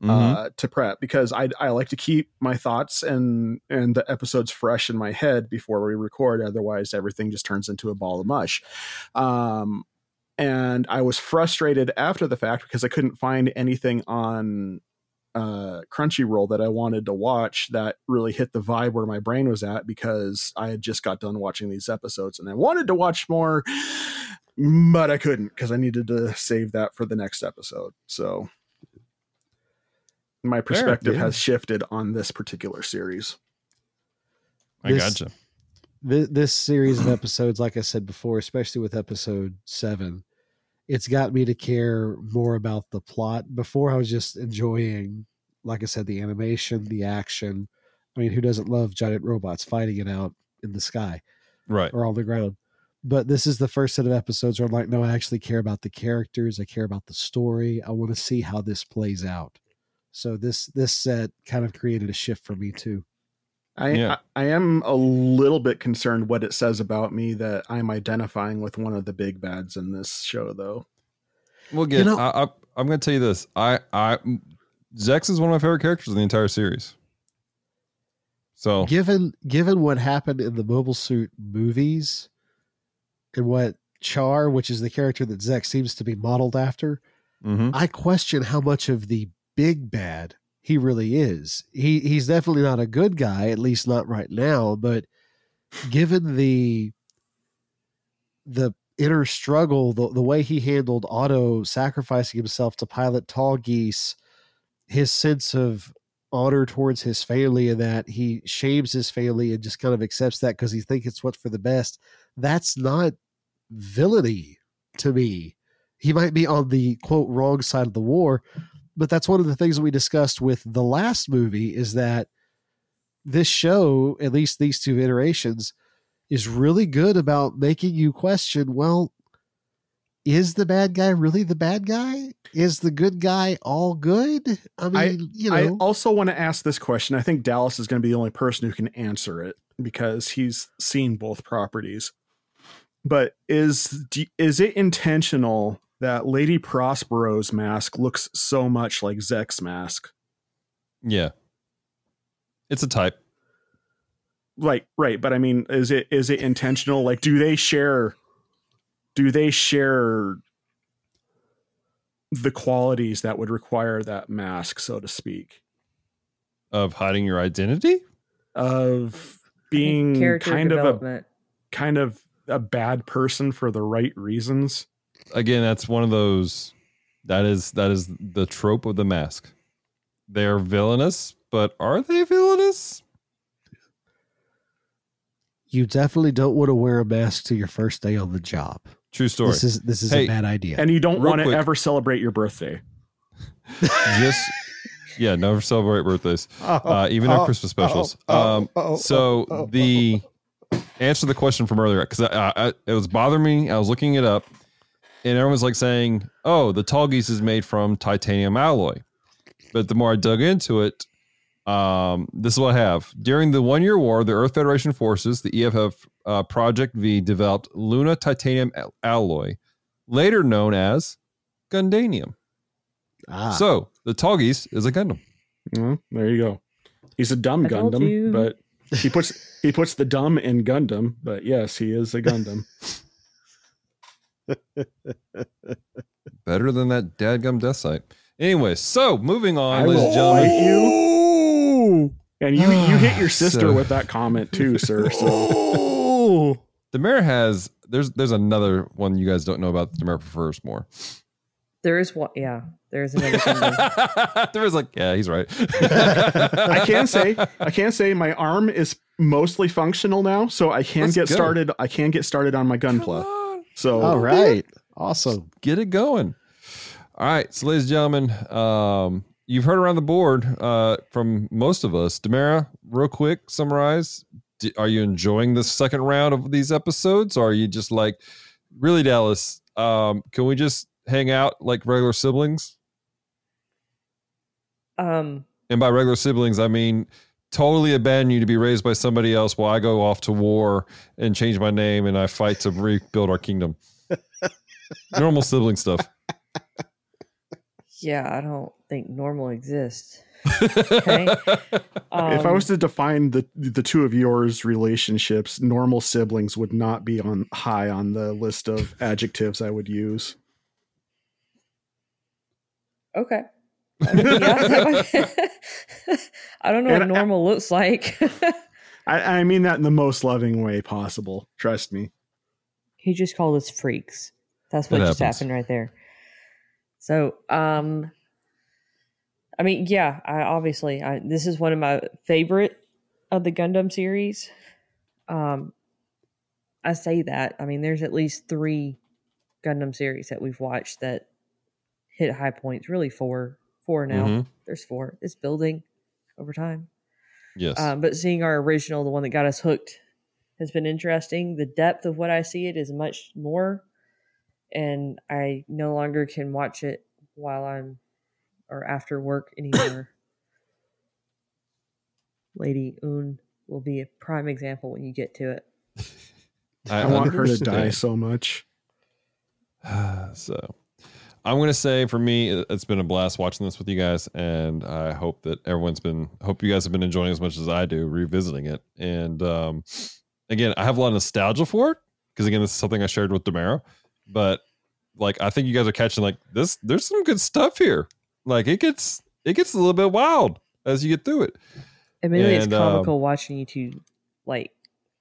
Mhm. uh, to prep because I I like to keep my thoughts and and the episodes fresh in my head before we record. Otherwise, everything just turns into a ball of mush. Um, and I was frustrated after the fact because I couldn't find anything on uh, Crunchyroll that I wanted to watch that really hit the vibe where my brain was at because I had just got done watching these episodes and I wanted to watch more, but I couldn't because I needed to save that for the next episode. So my perspective yeah. has shifted on this particular series. I This- gotcha. This, this series of episodes, like I said before, especially with episode seven, it's got me to care more about the plot. Before I was just enjoying, like I said, the animation, the action. I mean, who doesn't love giant robots fighting it out in the sky? Right. or on the ground. But this is the first set of episodes where I'm like, no, I actually care about the characters. I care about the story. I want to see how this plays out. So this this set kind of created a shift for me too. I, Yeah. I I am a little bit concerned what it says about me that I'm identifying with one of the big bads in this show, though. We'll get. know- I, I, I'm going to tell you this. I, I, Zechs is one of my favorite characters in the entire series. So Given given what happened in the Mobile Suit movies, and what Char, which is the character that Zechs seems to be modeled after, mhm. I question how much of the big bad he really is. He he's definitely not a good guy, at least not right now, but given the the inner struggle, the, the way he handled Otto sacrificing himself to pilot Tallgeese, his sense of honor towards his family and that he shames his family and just kind of accepts that because he thinks it's what's for the best. That's not villainy to me. He might be on the quote wrong side of the war, but that's one of the things that we discussed with the last movie is that this show, at least these two iterations, is really good about making you question, well, is the bad guy really the bad guy? Is the good guy all good? I mean, you know, I also want to ask this question. I think Dallas is going to be the only person who can answer it because he's seen both properties. But is is it intentional that Lady Prospera's mask looks so much like Zechs' mask? yeah, it's a type. Like right, but I mean, is it is it intentional? Like, do they share? Do they share the qualities that would require that mask, so to speak? Of hiding your identity. of being kind of a kind of a bad person for the right reasons. Again, that's one of those. That is that is the trope of the mask. They're villainous, but are they villainous? you definitely don't want to wear a mask to your first day on the job. True story. This is this is Hey, a bad idea. And you don't Real want to quick. ever celebrate your birthday. Just yeah, never celebrate birthdays. uh, even oh, our Christmas specials. oh, um, so the answer the question from earlier because I, I, it was bothering me. I was looking it up, and everyone's like saying, "Oh, the Tallgeese is made from titanium alloy." But the more I dug into it, um, this is what I have. During the one year war, the Earth Federation forces, the EFF uh, Project V, developed Luna titanium alloy, later known as Gundanium. ah, So the Tallgeese is a Gundam. Well, there you go. He's a dumb I. Gundam, but he puts he puts the dumb in Gundam. But yes, he is a Gundam. Better than that dadgum Deathscythe. Anyway, so moving on, I ladies will and gentlemen. fight you. And you you hit your sister So- with that comment too, sir. So Oh, Damara has there's there's another one you guys don't know about. Damara prefers more. There is one. Yeah, there is another Gundam. there was like, yeah, he's right. I can say I can say my arm is mostly functional now, so I can Let's get go. started. I can get started on my gunpla. So all right, awesome. get it going. All right, so ladies and gentlemen, um, you've heard around the board uh, from most of us. Damara, real quick, summarize. D- are you enjoying the second round of these episodes, or are you just like, really, Dallas? Um, can we just hang out like regular siblings? Um, And by regular siblings, I mean totally abandon you to be raised by somebody else while I go off to war and change my name and I fight to rebuild our kingdom. Normal sibling stuff. Yeah, I don't think normal exists. Okay. if I Um, was to define the the two of yours relationships, normal siblings would not be on high on the list of adjectives I would use. Okay. I, mean, yeah, that might- I don't know what And I- normal looks like. I, I mean that in the most loving way possible. Trust me. he just called us freaks. That's what It just happens. happened right there. So, um, I mean, yeah, I obviously, I, this is one of my favorite of the Gundam series. Um, I say that. I mean, there's at least three Gundam series that we've watched that hit high points. Really, four, four now. Mhm. There's four. It's building over time. Yes. Um, but seeing our original, the one that got us hooked, has been interesting. The depth of what I see it is much more, and I no longer can watch it while I'm or after work anymore. Lady Une will be a prime example when you get to it. I, want her to die so much. so I'm going to say for me, it- it's been a blast watching this with you guys. And I hope that everyone's been, hope you guys have been enjoying as much as I do revisiting it. And um, again, I have a lot of nostalgia for it because, again, this is something I shared with Damara. But like, I think you guys are catching like this, there's some good stuff here. Like, it gets, it gets a little bit wild as you get through it. Admittedly, it's And, um, comical watching you two like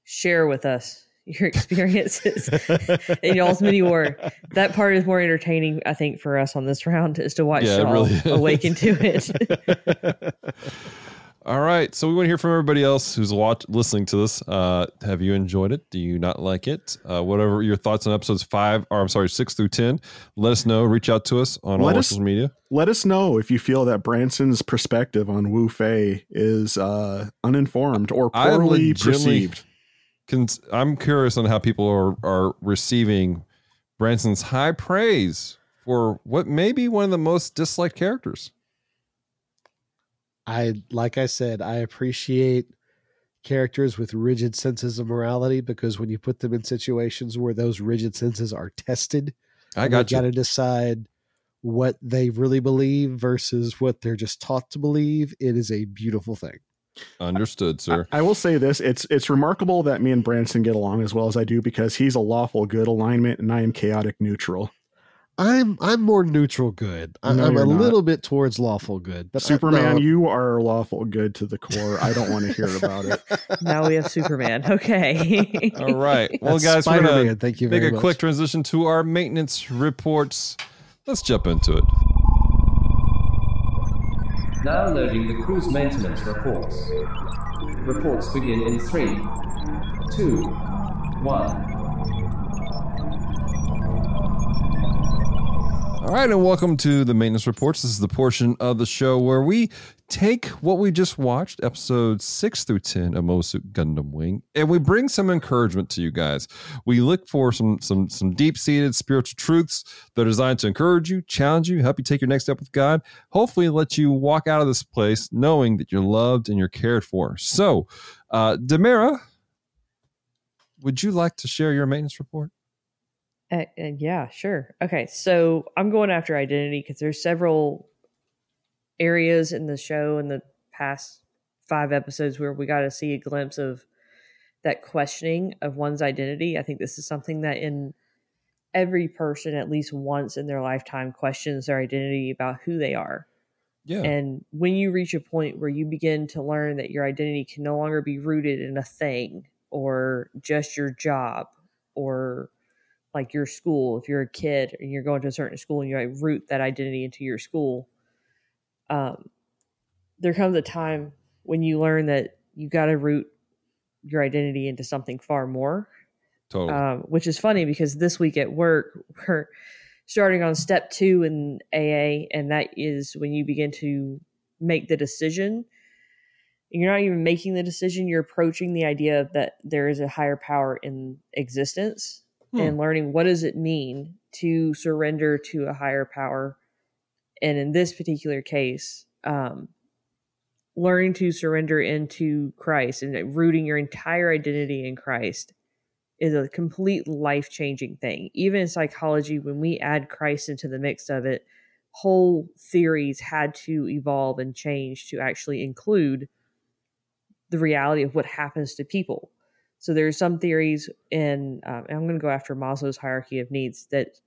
share with us your experiences in y'all's mini war. That part is more entertaining, I think, for us on this round is to watch Yeah, y'all really awaken to it. All right. So we want to hear from everybody else who's watch, listening to this. Uh, have you enjoyed it? Do you not like it? Uh, whatever your thoughts on episodes five, or I'm sorry, six through 10, let us know. Reach out to us on all Let our us- social media. Let us know if you feel that Branson's perspective on Wu Fei is uh, uninformed or poorly perceived. Cons- I'm curious on how people are, are receiving Branson's high praise for what may be one of the most disliked characters. I like I said, I appreciate characters with rigid senses of morality because when you put them in situations where those rigid senses are tested, I got they got to decide what they really believe versus what they're just taught to believe. It is a beautiful thing. Understood, sir. I will say this: it's it's remarkable that me and Branson get along as well as I do because he's a lawful good alignment and I am chaotic neutral. I'm I'm more neutral good. I, No, I'm a not. little bit towards lawful good, but I- Superman, no. you are lawful good to the core. I don't want to hear about it. now we have Superman. Okay. All right. Well, That's guys, we're going to Thank you make a much. quick transition to our maintenance reports. Let's jump into it. Now loading the cruise maintenance reports. Reports begin in three, two, one. All right, and welcome to the maintenance reports. This is the portion of the show where we take what we just watched, episodes six through ten of Mosu Gundam Wing, and we bring some encouragement to you guys. We look for some some some deep seated spiritual truths that are designed to encourage you, challenge you, help you take your next step with God. Hopefully, let you walk out of this place knowing that you're loved and you're cared for. So, uh, Damara, would you like to share your maintenance report? Uh, uh, yeah, sure. Okay, so I'm going after identity because there's several areas in the show in the past five episodes where we got to see a glimpse of that questioning of one's identity. I think this is something that in every person at least once in their lifetime questions their identity about who they are. Yeah. And when you reach a point where you begin to learn that your identity can no longer be rooted in a thing or just your job or like your school, if you're a kid and you're going to a certain school and you like root that identity into your school, um, there comes a time when you learn that you got to root your identity into something far more totally. um, which is funny because this week at work we're starting on step two in AA, and that is when you begin to make the decision. You're not even making the decision; you're approaching the idea that there is a higher power in existence, Hmm. and learning what does it mean to surrender to a higher power. And in this particular case, um, learning to surrender into Christ and rooting your entire identity in Christ is a complete life changing thing. Even in psychology, when we add Christ into the mix of it, whole theories had to evolve and change to actually include the reality of what happens to people. So there's some theories in, um, and I'm going to go after Maslow's hierarchy of needs that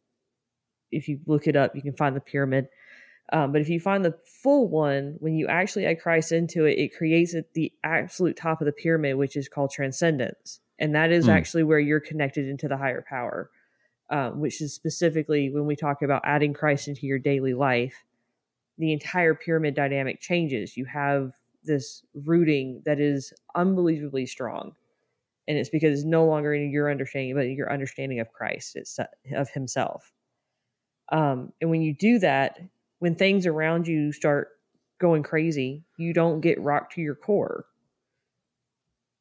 if you look it up, you can find the pyramid. Um, but if you find the full one, when you actually add Christ into it, it creates at the absolute top of the pyramid, which is called transcendence. And that is Hmm. actually where you're connected into the higher power, um, which is specifically when we talk about adding Christ into your daily life, the entire pyramid dynamic changes. You have this rooting that is unbelievably strong. And it's because it's no longer in your understanding, but your understanding of Christ, it's of Himself. Um, and when you do that, when things around you start going crazy, you don't get rocked to your core.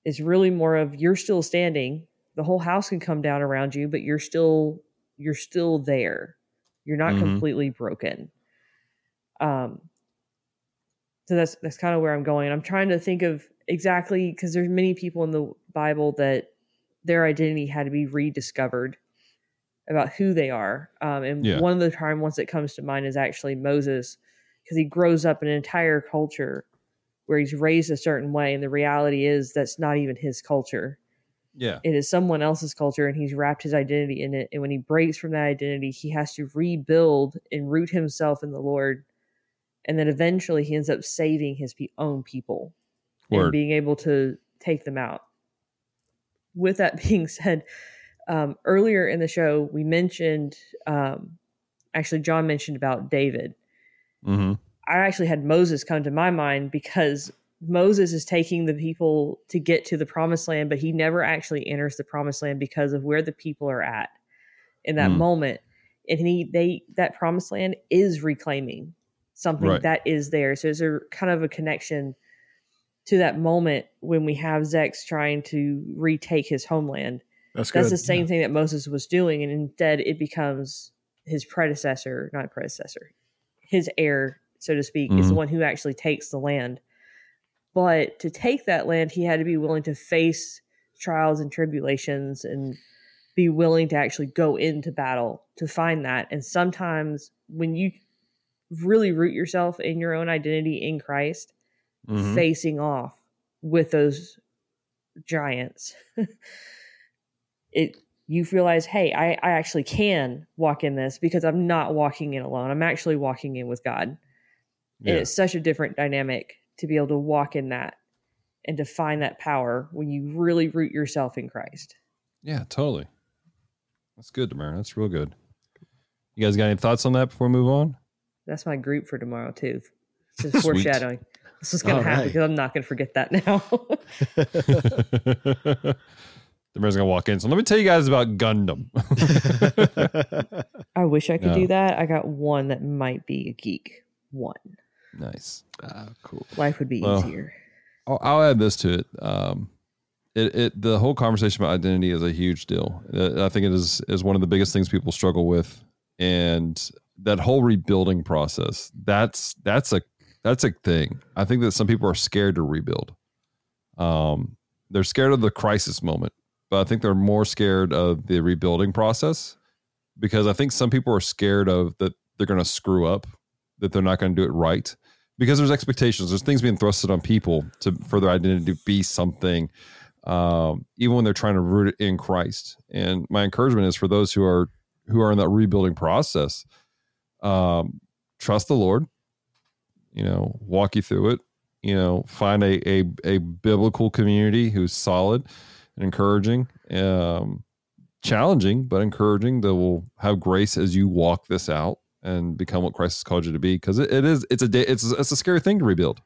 It's really more of you're still standing. The whole house can come down around you, but you're still you're still there. You're not Mhm. completely broken. Um, so that's that's kind of where I'm going. I'm trying to think of exactly because there's many people in the Bible that their identity had to be rediscovered about who they are. Um, and Yeah. one of the prime ones that comes to mind is actually Moses, because he grows up in an entire culture where he's raised a certain way, and the reality is that's not even his culture. Yeah. It is someone else's culture, and he's wrapped his identity in it. And when he breaks from that identity, he has to rebuild and root himself in the Lord. And then eventually, he ends up saving his own people and being able to take them out. With that being said, um, earlier in the show, we mentioned, um, actually, John mentioned about David. hmm I actually had Moses come to my mind because Moses is taking the people to get to the promised land, but he never actually enters the promised land because of where the people are at in that Mm. moment. And he they that promised land is reclaiming something Right. that is there. So there's a kind of a connection to that moment when we have Zechs trying to retake his homeland. That's. That's the same thing that Moses was doing, and instead it becomes his predecessor, not predecessor, his heir, so to speak, is the Mhm. one who actually takes the land. But to take that land, he had to be willing to face trials and tribulations and be willing to actually go into battle to find that. And sometimes when you really root yourself in your own identity in Christ, Mhm. facing off with those giants it you realize hey I, I actually can walk in this because i'm not walking in alone i'm actually walking in with god Yeah. and it's such a different dynamic to be able to walk in that and to find that power when you really root yourself in christ Yeah, totally. That's good, Demar. That's real good. You guys got any thoughts on that before we move on? that's my group for tomorrow too it's just foreshadowing this is going All to happen right. because i'm not going to forget that now Demar's gonna walk in. So let me tell you guys about Gundam. i wish i could No. do that i got one that might be a geek one nice. ah, cool. life would be Well, easier I'll, I'll add this to it. Um, it, it the whole conversation about identity is a huge deal. Uh, I think it is is one of the biggest things people struggle with, and that whole rebuilding process. That's that's a that's a thing. I think that some people are scared to rebuild. Um, they're scared of the crisis moment, but I think they're more scared of the rebuilding process because I think some people are scared of that they're going to screw up, that they're not going to do it right because there's expectations. There's things being thrusted on people to for their identity to be something, um, even when they're trying to root it in Christ. And my encouragement is for those who are who are in that rebuilding process, um, trust the Lord. You know, walk you through it. You know, find a a, a biblical community who's solid and encouraging, um, challenging but encouraging that will have grace as you walk this out and become what Christ has called you to be. Because it, it is it's a it's it's a scary thing to rebuild.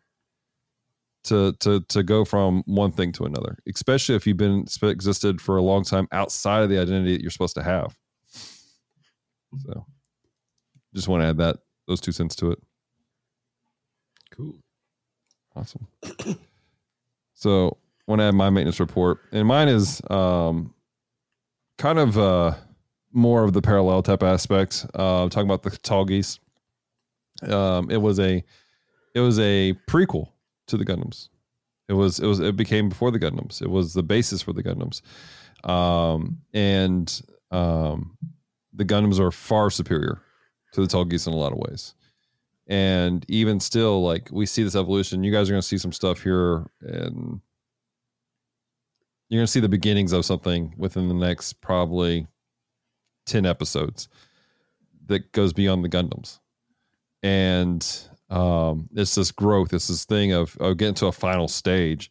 To to to go from one thing to another, especially if you've been existed for a long time outside of the identity that you're supposed to have. So, just want to add that those two cents to it. Cool. Awesome. so want to have my maintenance report, and mine is um, kind of uh, more of the parallel type aspect. Uh, talking about the Tallgeese. Um, it was a it was a prequel to the Gundams. It was it was it became before the Gundams. It was the basis for the Gundams, um, and um, the Gundams are far superior to the Tallgeese in a lot of ways. And even still, like we see this evolution. You guys are going to see some stuff here, and you're going to see the beginnings of something within the next probably ten episodes that goes beyond the Gundams, and um, it's this growth. It's this thing of, of getting to a final stage,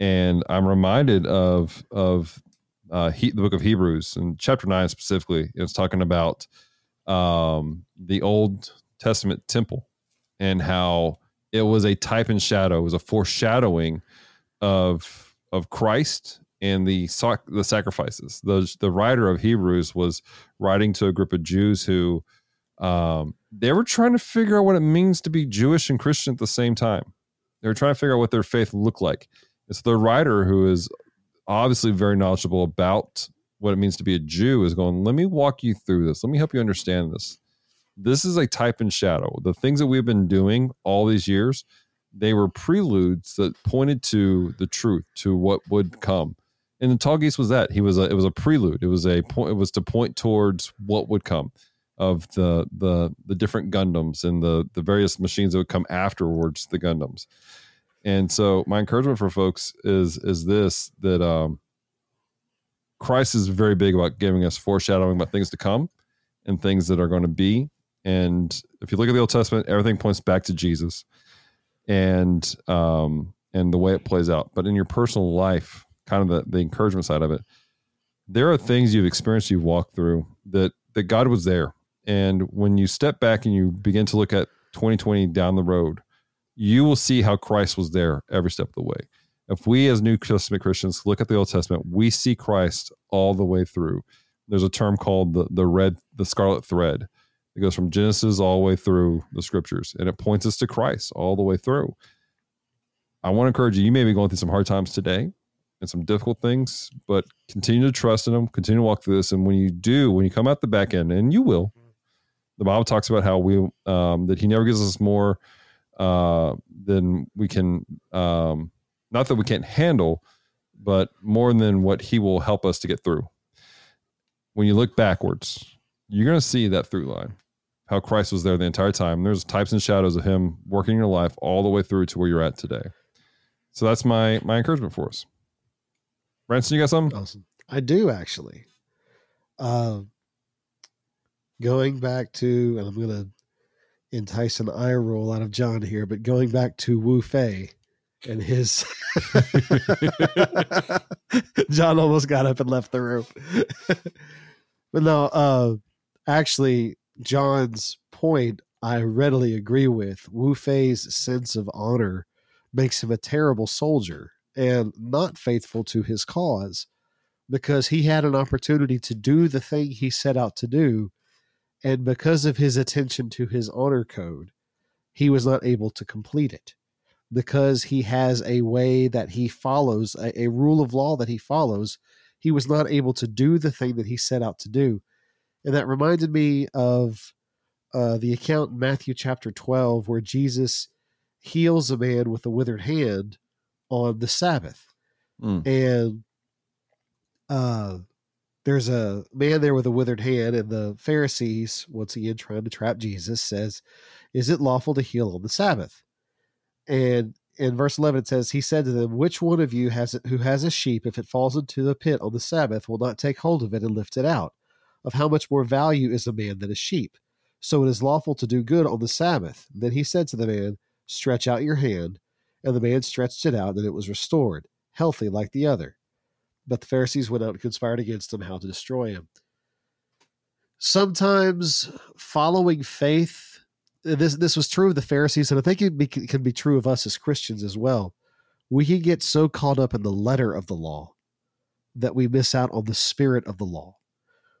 and I'm reminded of of uh, he, the book of Hebrews and chapter nine specifically. It's talking about um, the Old Testament temple and how it was a type and shadow, it was a foreshadowing of of Christ and the the sacrifices. The the writer of Hebrews was writing to a group of Jews who um, they were trying to figure out what it means to be Jewish and Christian at the same time. They were trying to figure out what their faith looked like. It's the writer who is obviously very knowledgeable about what it means to be a Jew is going, let me walk you through this. Let me help you understand this. This is a type and shadow. The things that we've been doing all these years, they were preludes that pointed to the truth, to what would come. And the Tallgeese was that. He was a it was a prelude. It was a point it was to point towards what would come of the the the different Gundams and the the various machines that would come afterwards the Gundams. And so my encouragement for folks is is this that um Christ is very big about giving us foreshadowing about things to come and things that are going to be. And if you look at the Old Testament, everything points back to Jesus and um and the way it plays out. But in your personal life, kind of the, the encouragement side of it, there are things you've experienced, you've walked through that that God was there and when you step back and you begin to look at 2020 down the road, you will see how Christ was there every step of the way. If we as New Testament Christians look at the Old Testament, we see Christ all the way through. There's a term called the, the red, the scarlet thread. It goes from Genesis all the way through the scriptures and it points us to Christ all the way through. I want to encourage you, you may be going through some hard times today and some difficult things, but continue to trust in Him, continue to walk through this. And when you do, when you come out the back end, and you will, the Bible talks about how we um, that He never gives us more uh, than we can, um, not that we can't handle, but more than what He will help us to get through. When you look backwards, you're going to see that through line, how Christ was there the entire time. There's types and shadows of Him working your life all the way through to where you're at today. So that's my my encouragement for us. Branson, you got something? Awesome. I do actually. Uh, going back to, and I'm going to entice an eye roll out of John here, but going back to Wu Fei and his. John almost got up and left the room. but no, uh, actually, John's point I readily agree with. Wu Fei's sense of honor makes him a terrible soldier and not faithful to his cause because he had an opportunity to do the thing he set out to do and because of his attention to his honor code, he was not able to complete it because he has a way that he follows, a, a, rule of law that he follows. He was not able to do the thing that he set out to do. And that reminded me of uh, the account in Matthew chapter 12 where Jesus heals a man with a withered hand on the Sabbath. Mm. And uh, there's a man there with a withered hand, and the Pharisees, once again trying to trap Jesus, says, Is it lawful to heal on the Sabbath? And in verse 11 it says he said to them which one of you has it who has a sheep if it falls into a pit on the sabbath will not take hold of it and lift it out of how much more value is a man than a sheep so it is lawful to do good on the sabbath then he said to the man stretch out your hand and the man stretched it out and it was restored healthy like the other but the Pharisees went out and conspired against him how to destroy him. Sometimes following faith, this this was true of the Pharisees, and I think it be, can be true of us as Christians as well. We can get so caught up in the letter of the law that we miss out on the spirit of the law.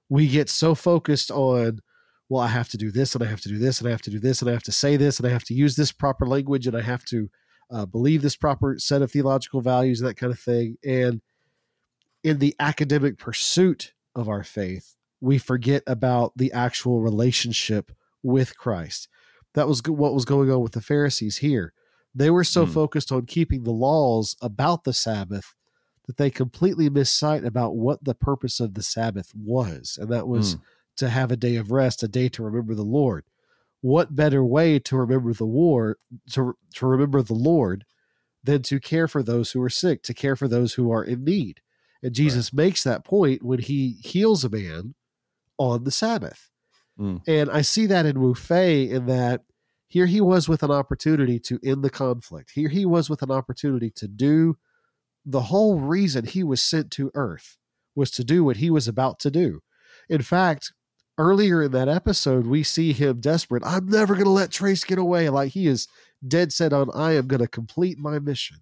We get so focused on, well, I have to do this, and I have to do this, and I have to do this, and I have to say this, and I have to use this proper language, and I have to uh, believe this proper set of theological values, and that kind of thing. And in the academic pursuit of our faith, we forget about the actual relationship with Christ. That was what was going on with the Pharisees here. They were so Hmm. focused on keeping the laws about the Sabbath that they completely missed sight about what the purpose of the Sabbath was. And that was to have a day of rest, a day to remember the Lord. What better way to remember the war to, to remember the Lord than to care for those who are sick, to care for those who are in need? And Jesus makes that point when he heals a man on the Sabbath. Mm. And I see that in Wu Fei in that here he was with an opportunity to end the conflict. Here he was with an opportunity to do the whole reason he was sent to Earth was to do what he was about to do. In fact, earlier in that episode, we see him desperate. I'm never going to let Treize get away. Like he is dead set on, I am going to complete my mission.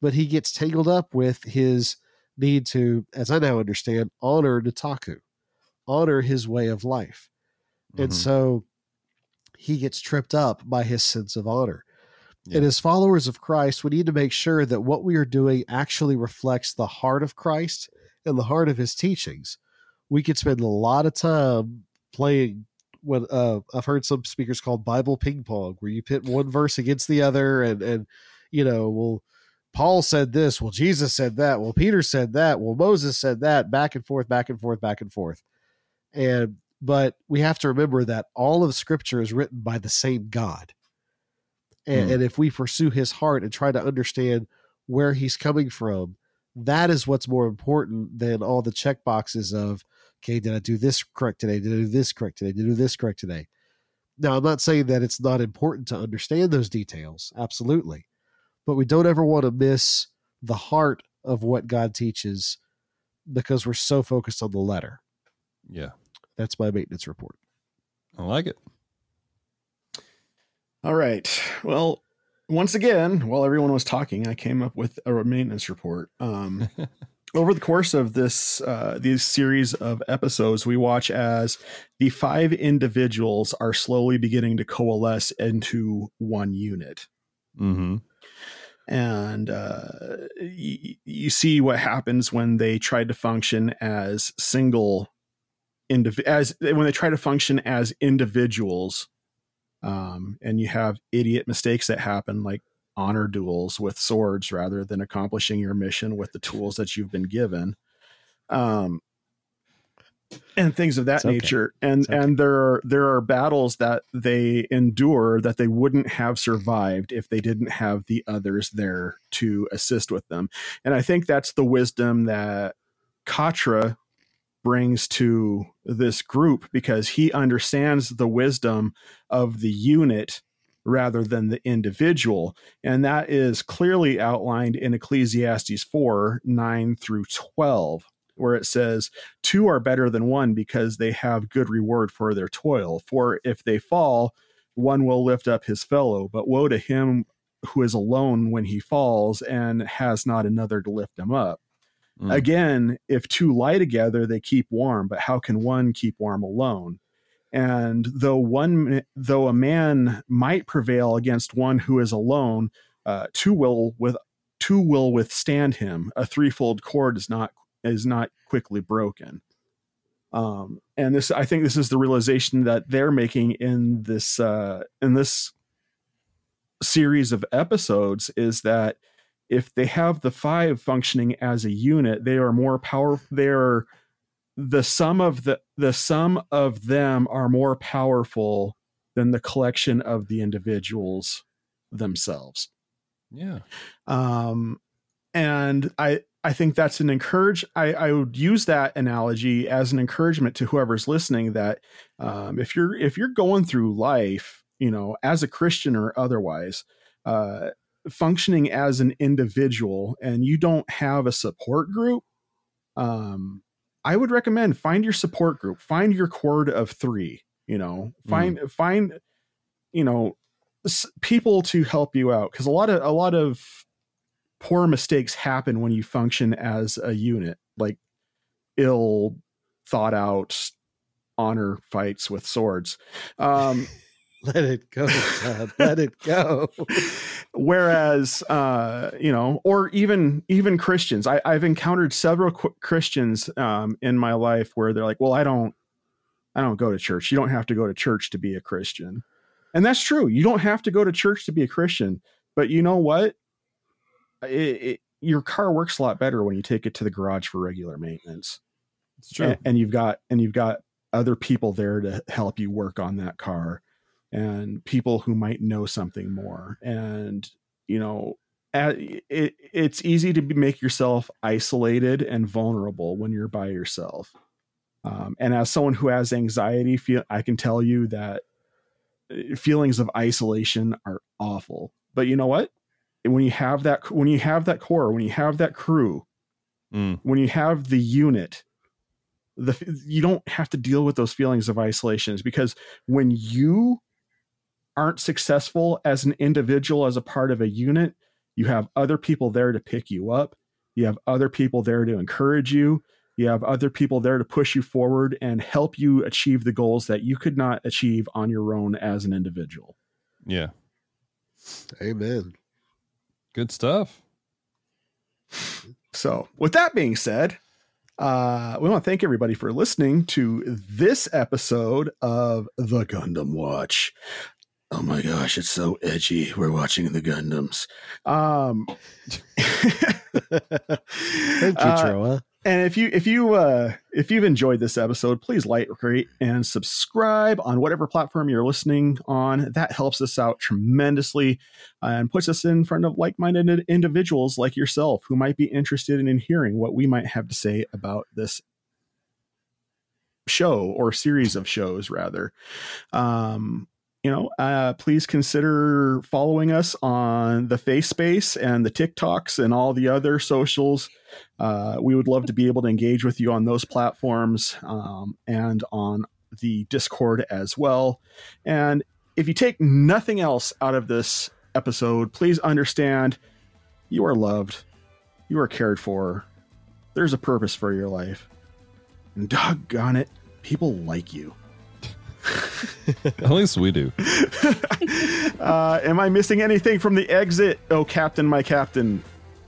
But he gets tangled up with his need to, as I now understand, honor Nataku, honor his way of life. And Mhm. so he gets tripped up by his sense of honor. Yeah. And as followers of Christ, we need to make sure that what we are doing actually reflects the heart of Christ and the heart of his teachings. We could spend a lot of time playing what uh, I've heard some speakers call Bible ping pong, where you pit one verse against the other, and and you know, well, Paul said this, well, Jesus said that, well, Peter said that, well, Moses said that, back and forth, back and forth, back and forth, and but we have to remember that all of Scripture is written by the same God, and, Hmm. and if we pursue His heart and try to understand where He's coming from, that is what's more important than all the check boxes of okay, did I do this correct today? Did I do this correct today? Did I do this correct today? Now, I'm not saying that it's not important to understand those details, absolutely, but we don't ever want to miss the heart of what God teaches because we're so focused on the letter. Yeah, That's my maintenance report. I like it. All right. Well, once again, while everyone was talking, I came up with a maintenance report. Um, over the course of this uh, these series of episodes, we watch as the five individuals are slowly beginning to coalesce into one unit. Mm-hmm. and uh, y- you see what happens when they try to function as single indiv- as when they try to function as individuals um, and you have idiot mistakes that happen like honor duels with swords rather than accomplishing your mission with the tools that you've been given um, and things of that okay. nature and okay. and there are there are battles that they endure that they wouldn't have survived if they didn't have the others there to assist with them and i think that's the wisdom that Quatre brings to this group because he understands the wisdom of the unit rather than the individual and that is clearly outlined in ecclesiastes 4 9 through 12 where it says two are better than one because they have good reward for their toil. For if they fall, one will lift up his fellow, but woe to him who is alone when he falls and has not another to lift him up. Mm. Again, if two lie together, they keep warm, but how can one keep warm alone? And though one, though a man might prevail against one who is alone, uh, two will with two will withstand him. A threefold cord is not is not quickly broken. Um, and this, I think, this is the realization that they're making in this uh, in this series of episodes is that if they have the five functioning as a unit, they are more powerful. They're the sum of the the sum of them are more powerful than the collection of the individuals themselves Yeah. um, and I I think that's an encourage. I, I would use that analogy as an encouragement to whoever's listening that um, if you're if you're going through life, you know, as a Christian or otherwise, uh, functioning as an individual, and you don't have a support group, um, I would recommend find your support group, find your cord of three. You know, find find you know s- people to help you out because a lot of a lot of poor mistakes happen when you function as a unit like ill thought out honor fights with swords um Let it go, Todd. Let it go. whereas uh you know or even even christians I, i've encountered several qu- christians um in my life where they're like well i don't i don't go to church you don't have to go to church to be a christian and that's true you don't have to go to church to be a christian But you know what? It, it, your car works a lot better when you take it to the garage for regular maintenance. It's true. And, and you've got and you've got other people there to help you work on that car and people who might know something more. And you know a- it, it's easy to make yourself isolated and vulnerable when you're by yourself. Um, and as someone who has anxiety feel i can tell you that uh, feelings of isolation are awful. But you know what? When you have that when you have that core when you have that crew Mm. when you have the unit the you don't have to deal with those feelings of isolations because when you aren't successful as an individual as a part of a unit you have other people there to pick you up you have other people there to encourage you you have other people there to push you forward and help you achieve the goals that you could not achieve on your own as an individual Yeah. Amen. Good stuff. So, with that being said, uh, we want to thank everybody for listening to this episode of The Gundam Watch. Oh my gosh, it's so edgy. We're watching the Gundams. Um, Thank you, uh, and if you if you uh if you've enjoyed this episode please like rate and subscribe on whatever platform you're listening on that helps us out tremendously and puts us in front of like-minded individuals like yourself who might be interested in hearing what we might have to say about this show or series of shows rather um you know uh please consider following us on the face space and the tiktoks and all the other socials uh, we would love to be able to engage with you on those platforms um, and on the Discord as well. And if you take nothing else out of this episode, please understand you are loved, you are cared for, there's a purpose for your life. And doggone it, people like you. At least we do. Uh, am I missing anything from the exit? Oh, Captain, my Captain.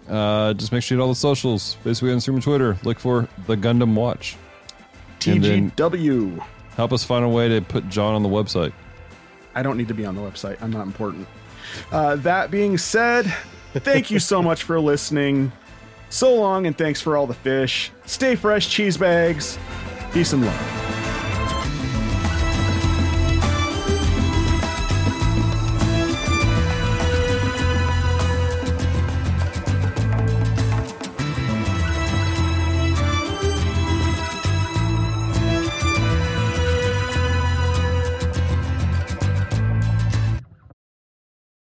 Uh, just make sure you hit all the socials, Facebook, Instagram, and Twitter. Look for the Gundam Watch. TGW. Help us find a way to put John on the website. I don't need to be on the website. I'm not important. Uh, that being said, thank you so much for listening. So long, and thanks for all the fish. Stay fresh, cheese bags. Peace and love.